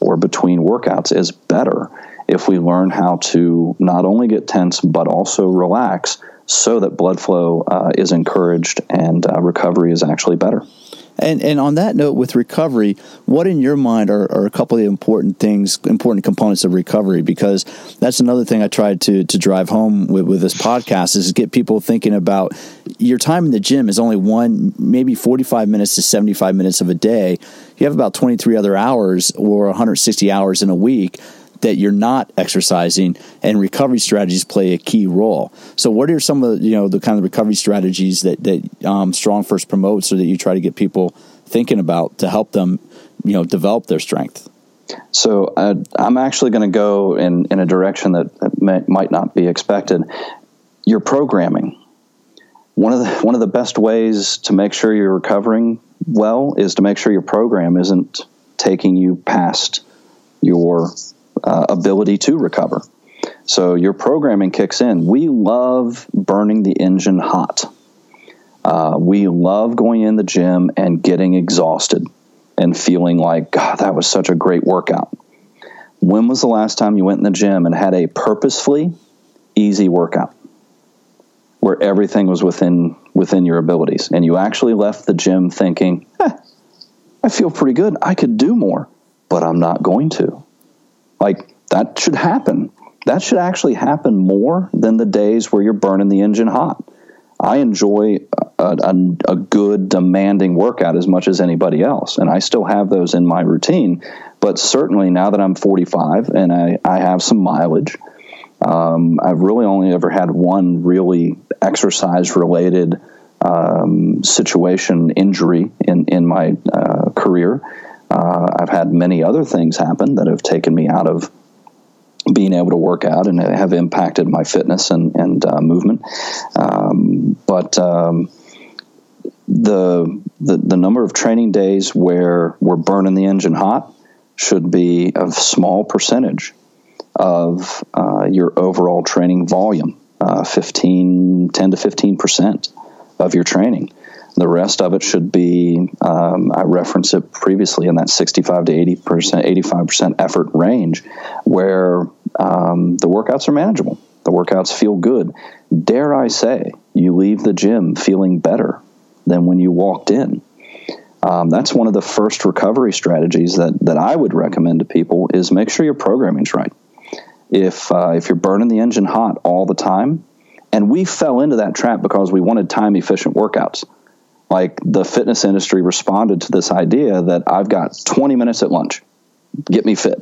or between workouts is better if we learn how to not only get tense but also relax so that blood flow uh, is encouraged and uh, recovery is actually better. And and on that note, with recovery, what in your mind are, are a couple of important things, important components of recovery? Because that's another thing I tried to to drive home with, with this podcast is get people thinking about your time in the gym is only one, maybe forty five minutes to seventy five minutes of a day. You have about twenty three other hours or one hundred sixty hours in a week that you're not exercising and recovery strategies play a key role. So what are some of the, you know the kind of recovery strategies that that um, StrongFirst promotes so that you try to get people thinking about to help them you know develop their strength? So uh, I'm actually going to go in in a direction that may, might not be expected. Your programming. One of the one of the best ways to make sure you're recovering well is to make sure your program isn't taking you past your uh, ability to recover. So your programming kicks in. We love burning the engine hot. Uh, we love going in the gym and getting exhausted and feeling like, God, that was such a great workout. When was the last time you went in the gym and had a purposefully easy workout where everything was within within your abilities and you actually left the gym thinking, eh, I feel pretty good. I could do more, but I'm not going to. Like that should happen. That should actually happen more than the days where you're burning the engine hot. I enjoy a, a, a, good, demanding workout as much as anybody else, and I still have those in my routine. But certainly now that I'm 45 and I, I have some mileage, um, I've really only ever had one really exercise related um, situation, injury in, in my uh, career. Uh, I've had many other things happen that have taken me out of being able to work out and have impacted my fitness and, and uh, movement. Um, but um, the, the the number of training days where we're burning the engine hot should be a small percentage of uh, your overall training volume, uh, 15, 10 to 15 percent of your training. The rest of it should be, um, I referenced it previously in that 65 to 80%, 85% effort range where um, the workouts are manageable. The workouts feel good. Dare I say, you leave the gym feeling better than when you walked in. Um, that's one of the first recovery strategies that, that I would recommend to people is make sure your programming's right. If, uh, if you're burning the engine hot all the time, and we fell into that trap because we wanted time efficient workouts like the fitness industry responded to this idea that I've got 20 minutes at lunch, get me fit.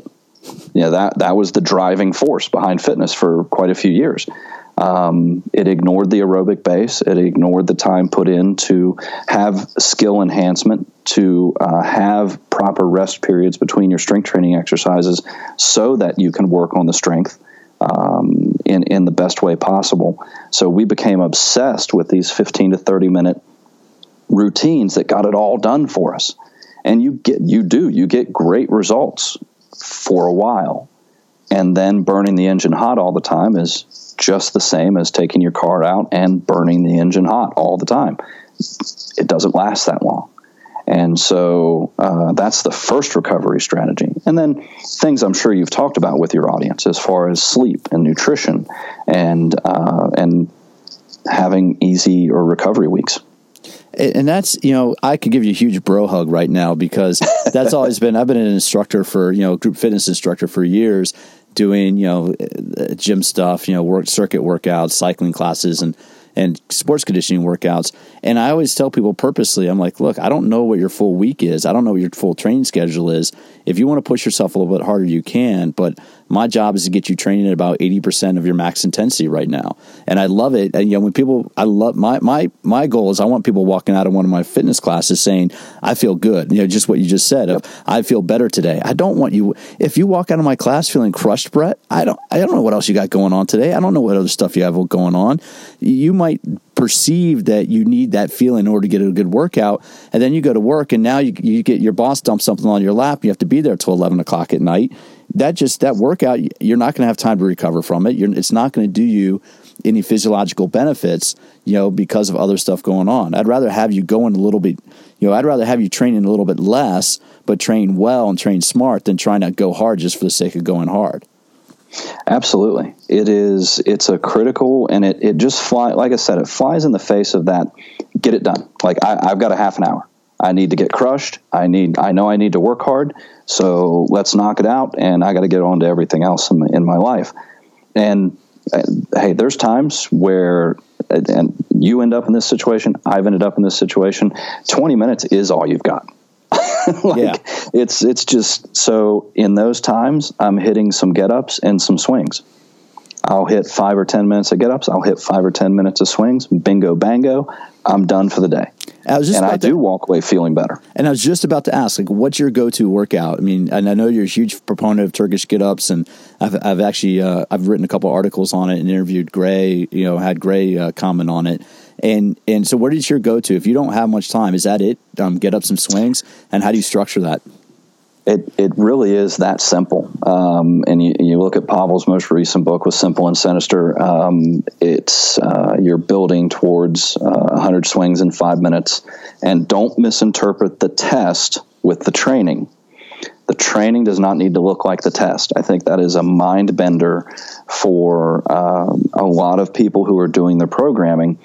Yeah, that that was the driving force behind fitness for quite a few years. Um, it ignored the aerobic base. It ignored the time put in to have skill enhancement, to uh, have proper rest periods between your strength training exercises, so that you can work on the strength um, in in the best way possible. So we became obsessed with these 15 to 30 minute routines that got it all done for us. And you get you do you get great results for a while. And then burning the engine hot all the time is just the same as taking your car out and burning the engine hot all the time. It doesn't last that long. And so uh, that's the first recovery strategy. And then things I'm sure you've talked about with your audience as far as sleep and nutrition and uh, and having easy or recovery weeks and that's you know I could give you a huge bro hug right now because that's always been I've been an instructor for you know group fitness instructor for years doing you know gym stuff, you know, work circuit workouts, cycling classes, and and sports conditioning workouts. And I always tell people purposely, I'm like, look, I don't know what your full week is. I don't know what your full training schedule is. If you want to push yourself a little bit harder, you can. But my job is to get you training at about 80% of your max intensity right now. And I love it. And, you know, when people, I love my, my, my goal is I want people walking out of one of my fitness classes saying, I feel good. You know, just what you just said of, I feel better today. I don't want you, if you walk out of my class feeling crushed, Brett, I don't, I don't know what else you got going on today. I don't know what other stuff you have going on. You might perceive that you need that feeling in order to get a good workout. And then you go to work and now you, you get your boss dump something on your lap. You have to be there till 11 o'clock at night. That just, that workout, you're not going to have time to recover from it. You're, it's not going to do you any physiological benefits, you know, because of other stuff going on. I'd rather have you going a little bit, you know, I'd rather have you training a little bit less, but train well and train smart than trying to go hard just for the sake of going hard. Absolutely. It is, it's a critical, and it, it just fly, like I said, it flies in the face of that, get it done. Like I, I've got a half an hour. I need to get crushed. I need, I know I need to work hard. So let's knock it out. And I got to get on to everything else in my, in my life. And uh, hey, there's times where, and you end up in this situation. I've ended up in this situation. 20 minutes is all you've got. like yeah. it's it's just so in those times I'm hitting some get ups and some swings. I'll hit five or ten minutes of get ups. I'll hit five or ten minutes of swings. Bingo, bango. I'm done for the day. I was just and I do walk away feeling better. And I was just about to ask, like, what's your go-to workout? I mean, and I know you're a huge proponent of Turkish get-ups, and I've, I've actually uh, I've written a couple articles on it and interviewed Gray. You know, had Gray uh, comment on it. And and so, where is your go to if you don't have much time? Is that it? Um, get up some swings, and how do you structure that? It it really is that simple. Um, and you, you, look at Pavel's most recent book with Simple and Sinister. Um, it's uh, you're building towards uh, 100 swings in five minutes, and don't misinterpret the test with the training. The training does not need to look like the test. I think that is a mind bender for uh, a lot of people who are doing the programming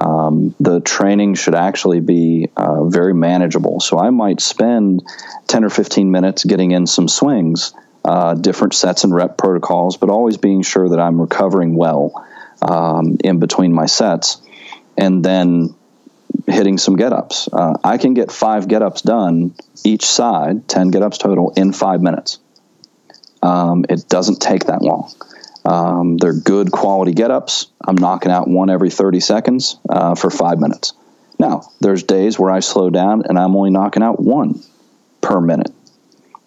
um, the training should actually be uh, very manageable. So I might spend 10 or 15 minutes getting in some swings, uh, different sets and rep protocols, but always being sure that I'm recovering well um, in between my sets. And then hitting some get ups. Uh, I can get five get ups done each side, 10 get ups total, in five minutes. Um, it doesn't take that long. Um, they're good quality get ups. I'm knocking out one every 30 seconds uh, for five minutes. Now, there's days where I slow down and I'm only knocking out one per minute.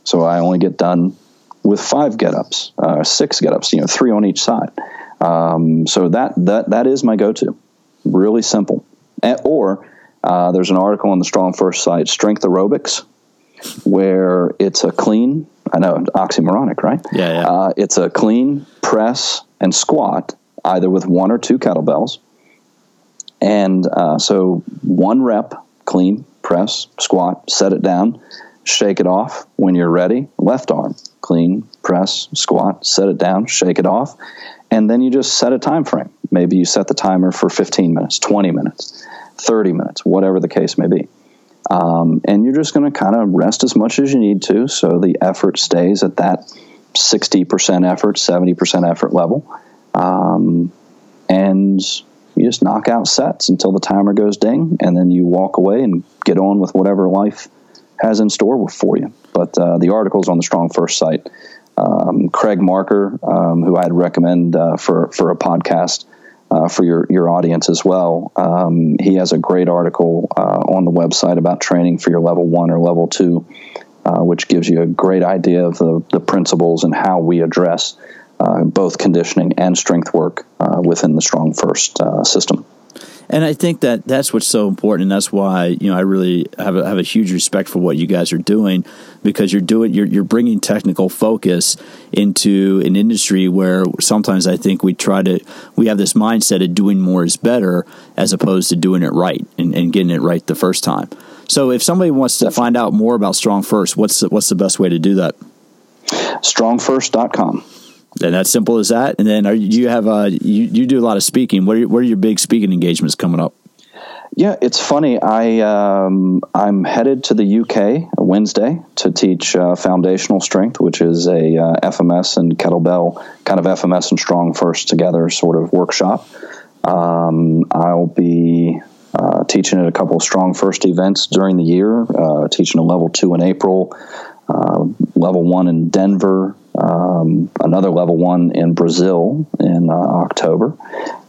So I only get done with five get ups, uh, six get ups, you know, three on each side. Um, so that, that, that is my go to. Really simple. or uh, there's an article on the StrongFirst site, Strength Aerobics, where it's a clean, I know, oxymoronic, right? Yeah, yeah. Uh, it's a clean press and squat, either with one or two kettlebells. And uh, so one rep, clean, press, squat, set it down, shake it off when you're ready. Left arm, clean, press, squat, set it down, shake it off. And then you just set a time frame. Maybe you set the timer for 15 minutes, 20 minutes, 30 minutes, whatever the case may be. Um, and you're just going to kind of rest as much as you need to so the effort stays at that 60% effort, 70% effort level. Um, and you just knock out sets until the timer goes ding, and then you walk away and get on with whatever life has in store for you. But uh, the article's on the StrongFirst site. Um, Craig Marker, um, who I'd recommend uh, for for a podcast, uh, for your, your audience as well. Um, he has a great article uh, on the website about training for your level one or level two, uh, which gives you a great idea of the, the principles and how we address uh, both conditioning and strength work uh, within the StrongFirst uh, system. And I think that that's what's so important, and that's why you know I really have a, have a huge respect for what you guys are doing because you're doing you're you're bringing technical focus into an industry where sometimes I think we try to we have this mindset of doing more is better as opposed to doing it right and, and getting it right the first time. So if somebody wants to find out more about StrongFirst, what's the, what's the best way to do that? Strongfirst.com. And that's simple as that. And then are you have uh, you you do a lot of speaking. What are, what are your big speaking engagements coming up? Yeah, it's funny. I um, I'm headed to the UK Wednesday to teach uh, foundational strength, which is a uh, FMS and kettlebell kind of FMS and StrongFirst together sort of workshop. Um, I'll be uh, teaching at a couple of StrongFirst events during the year. Uh, teaching a level two in April, uh, level one in Denver, um, another level one in Brazil in uh, October,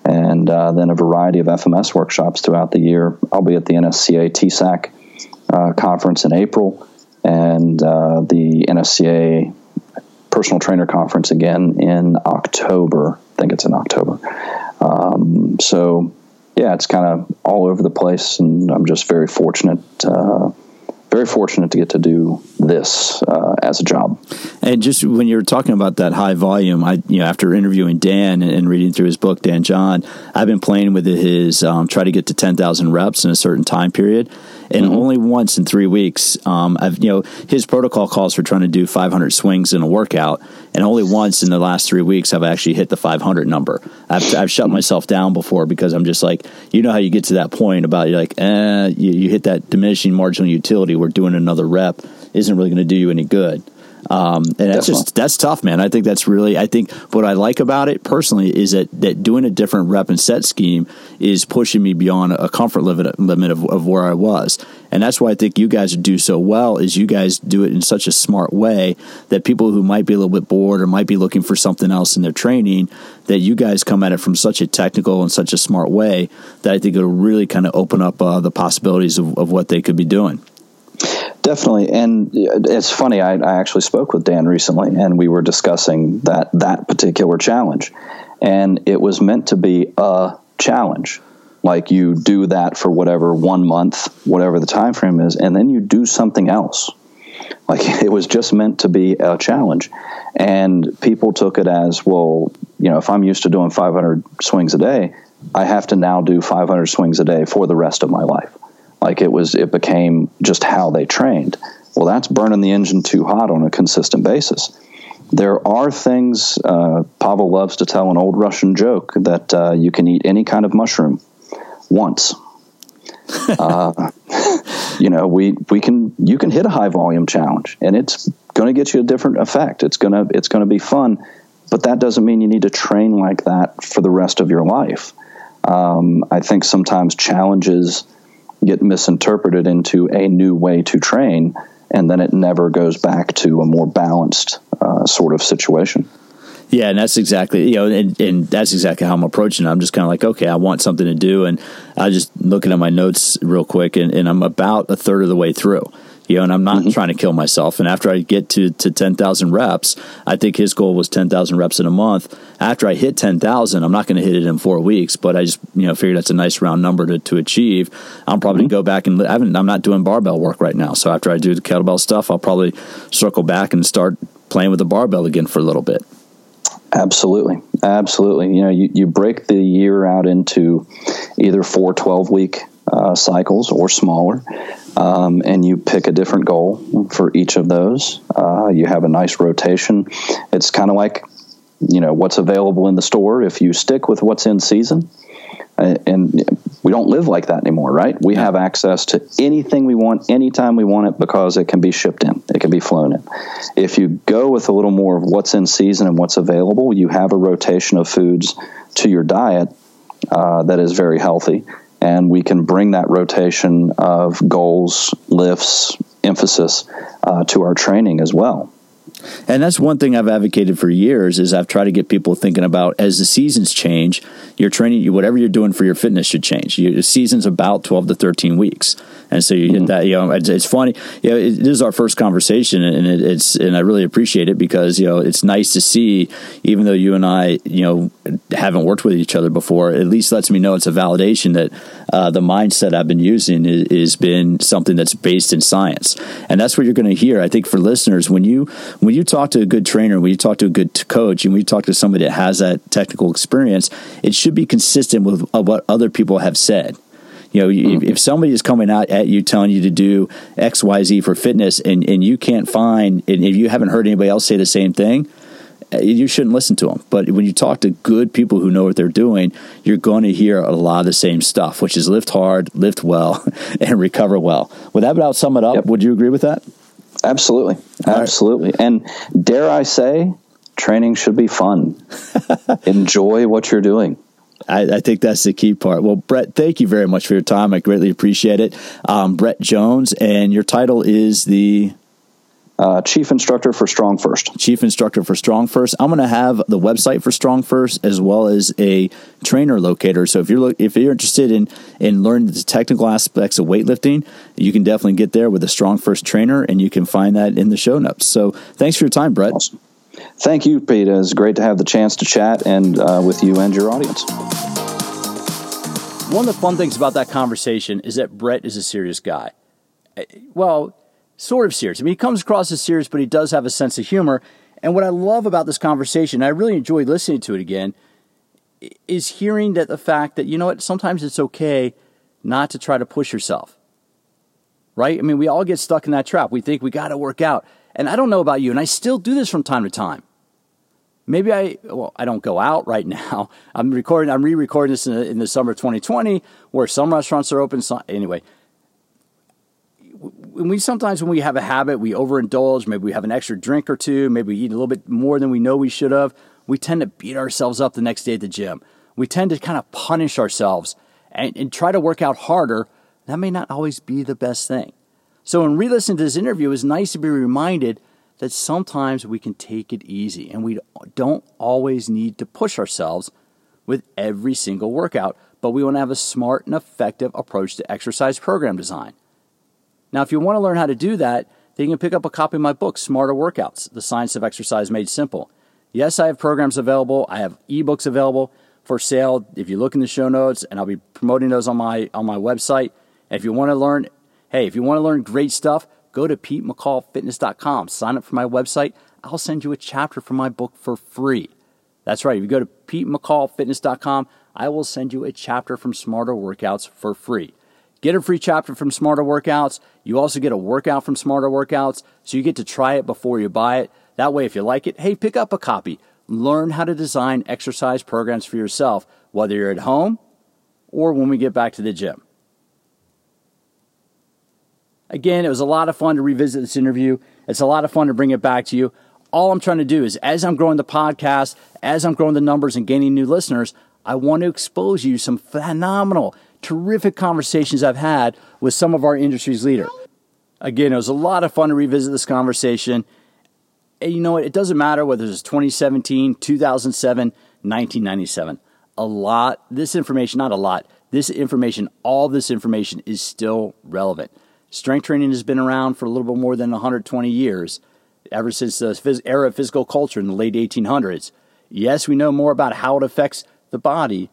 and uh, then a variety of FMS workshops throughout the year. I'll be at the NSCA TSAC uh, conference in April and uh, the NSCA personal trainer conference again in October. I think it's in October. Um, so, yeah, it's kind of all over the place, and I'm just very fortunate uh, very fortunate to get to do this uh, as a job. And just when you're talking about that high volume, I you know after interviewing Dan and reading through his book, Dan John, I've been playing with his um, try to get to ten thousand reps in a certain time period and mm-hmm. only once in three weeks. Um, I've you know his protocol calls for trying to do 500 swings in a workout, and only once in the last three weeks have I actually hit the 500 number. I've, I've shut myself down before because I'm just like, you know how you get to that point about you're like, eh, you, you hit that diminishing marginal utility We're doing another rep isn't really going to do you any good. Um, and that's Definitely. just that's tough, man. I think that's really. I think what I like about it personally is that that doing a different rep and set scheme is pushing me beyond a comfort limit limit of, of where I was, and that's why I think you guys do so well. Is you guys do it in such a smart way that people who might be a little bit bored or might be looking for something else in their training, that you guys come at it from such a technical and such a smart way that I think it'll really kind of open up uh, the possibilities of, of what they could be doing. Definitely, and it's funny. I, I, actually spoke with Dan recently, and we were discussing that that particular challenge, and it was meant to be a challenge. Like you do that for whatever one month, whatever the time frame is, and then you do something else. Like it was just meant to be a challenge, and people took it as well. You know, if I'm used to doing 500 swings a day, I have to now do 500 swings a day for the rest of my life like it was, it became just how they trained. Well, that's burning the engine too hot on a consistent basis. There are things, uh, Pavel loves to tell an old Russian joke that uh, you can eat any kind of mushroom once. uh, you know, we, we can, you can hit a high volume challenge and it's going to get you a different effect. It's going to, it's going to be fun, but that doesn't mean you need to train like that for the rest of your life. Um, I think sometimes challenges, get misinterpreted into a new way to train, and then it never goes back to a more balanced uh, sort of situation. Yeah, and that's exactly you know, and, and that's exactly how I'm approaching it. I'm just kind of like, okay, I want something to do, and I just looking at my notes real quick, and, and I'm about a third of the way through you know, and I'm not mm-hmm. trying to kill myself. And after I get to, to 10,000 reps, I think his goal was 10,000 reps in a month. After I hit 10,000, I'm not going to hit it in four weeks, but I just, you know, figured that's a nice round number to, to achieve. I'm probably mm-hmm. going to go back and I haven't, I'm not doing barbell work right now. So after I do the kettlebell stuff, I'll probably circle back and start playing with the barbell again for a little bit. Absolutely. Absolutely. You know, you, you break the year out into either four 12 week uh, cycles or smaller um, and you pick a different goal for each of those. Uh, you have a nice rotation. It's kind of like, you know, what's available in the store. If you stick with what's in season, uh, and we don't live like that anymore, right? We have access to anything we want anytime we want it because it can be shipped in, it can be flown in. If you go with a little more of what's in season and what's available, you have a rotation of foods to your diet uh, that is very healthy and we can bring that rotation of goals, lifts, emphasis uh, to our training as well. And that's one thing I've advocated for years is I've tried to get people thinking about as the seasons change, your training, whatever you're doing for your fitness should change. Your season's about 12 to 13 weeks. And so you hit mm-hmm. that, you know, it's, it's funny. You know, it, this is our first conversation and it, it's, and I really appreciate it because, you know, it's nice to see, even though you and I, you know, haven't worked with each other before, at least lets me know it's a validation that uh, the mindset I've been using is, been something that's based in science. And that's what you're going to hear. I think for listeners, when you, when you talk to a good trainer, when you talk to a good coach, and when you talk to somebody that has that technical experience, it should be consistent with what other people have said. You know, mm-hmm. if, somebody is coming out at you telling you to do X, Y, Z for fitness, and, and you can't find, and if you haven't heard anybody else say the same thing, you shouldn't listen to them. But when you talk to good people who know what they're doing, you're going to hear a lot of the same stuff, which is lift hard, lift well, and recover well. Would that about sum it up? Yep. Would you agree with that? Absolutely. Absolutely. Right. And dare I say, training should be fun. Enjoy what you're doing. I, I, think that's the key part. Well, Brett, thank you very much for your time. I greatly appreciate it. Um, Brett Jones, and your title is the uh, chief instructor for StrongFirst. Chief instructor for StrongFirst. I'm going to have the website for StrongFirst as well as a trainer locator. So if you're look, if you're interested in in learning the technical aspects of weightlifting, you can definitely get there with a StrongFirst trainer, and you can find that in the show notes. So thanks for your time, Brett. Awesome. Thank you, Pete. It's great to have the chance to chat and uh, with you and your audience. One of the fun things about that conversation is that Brett is a serious guy. Eh, well sort of serious. I mean, he comes across as serious, but he does have a sense of humor. And what I love about this conversation, I really enjoyed listening to it again, is hearing that the fact that, you know what, sometimes it's okay not to try to push yourself. Right? I mean, we all get stuck in that trap. We think we got to work out. And I don't know about you, and I still do this from time to time. Maybe I, well, I don't go out right now. I'm recording, I'm re recording this in the, in the summer of 2020 where some restaurants are open. So, anyway, we sometimes when we have a habit, we overindulge. Maybe we have an extra drink or two. Maybe we eat a little bit more than we know we should have. We tend to beat ourselves up the next day at the gym. We tend to kind of punish ourselves and, and try to work out harder. That may not always be the best thing. So, in re listening to this interview, it's nice to be reminded that sometimes we can take it easy and we don't always need to push ourselves with every single workout, but we want to have a smart and effective approach to exercise program design. Now, if you want to learn how to do that, then you can pick up a copy of my book, Smarter Workouts The Science of Exercise Made Simple. Yes, I have programs available, I have ebooks available for sale. If you look in the show notes, and I'll be promoting those on my on my website. And if you want to learn, hey, if you want to learn great stuff, go to PeteMcCallFitness.com. Sign up for my website. I'll send you a chapter from my book for free. That's right. If you go to PeteMcCallFitness.com, I will send you a chapter from Smarter Workouts for free. Get a free chapter from Smarter Workouts. You also get a workout from Smarter Workouts, so you get to try it before you buy it. That way, if you like it, hey, pick up a copy. Learn how to design exercise programs for yourself, whether you're at home or when we get back to the gym. Again, it was a lot of fun to revisit this interview. It's a lot of fun to bring it back to you. All I'm trying to do is, as I'm growing the podcast, as I'm growing the numbers and gaining new listeners, I want to expose you some phenomenal terrific conversations I've had with some of our industry's leader. Again, it was a lot of fun to revisit this conversation. And you know what? It doesn't matter whether it's 2017, 2007, 1997. A lot, this information, not a lot, this information, all this information is still relevant. Strength training has been around for a little bit more than 120 years, ever since the era of physical culture in the late 1800s. Yes, we know more about how it affects the body,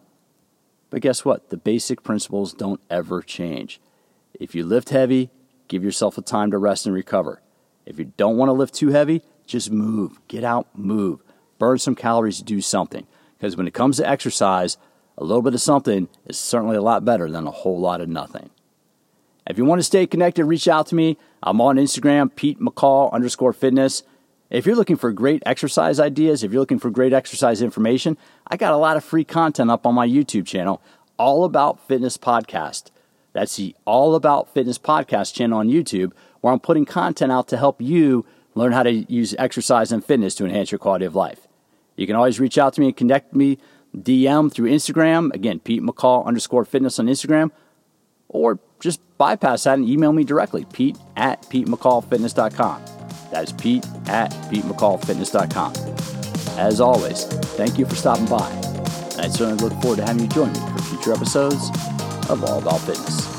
but guess what? The basic principles don't ever change. If you lift heavy, give yourself a time to rest and recover. If you don't want to lift too heavy, just move. Get out, move. Burn some calories, do something. Because when it comes to exercise, a little bit of something is certainly a lot better than a whole lot of nothing. If you want to stay connected, reach out to me. I'm on Instagram, Pete McCall underscore fitness. If you're looking for great exercise ideas, if you're looking for great exercise information, I got a lot of free content up on my YouTube channel, All About Fitness Podcast. That's the All About Fitness Podcast channel on YouTube, where I'm putting content out to help you learn how to use exercise and fitness to enhance your quality of life. You can always reach out to me and connect me DM through Instagram. Again, Pete McCall underscore fitness on Instagram. Or just bypass that and email me directly, Pete at PeteMcCallFitness.com. That is Pete at PeteMcCallFitness.com. As always, thank you for stopping by, and I certainly look forward to having you join me for future episodes of All About Fitness.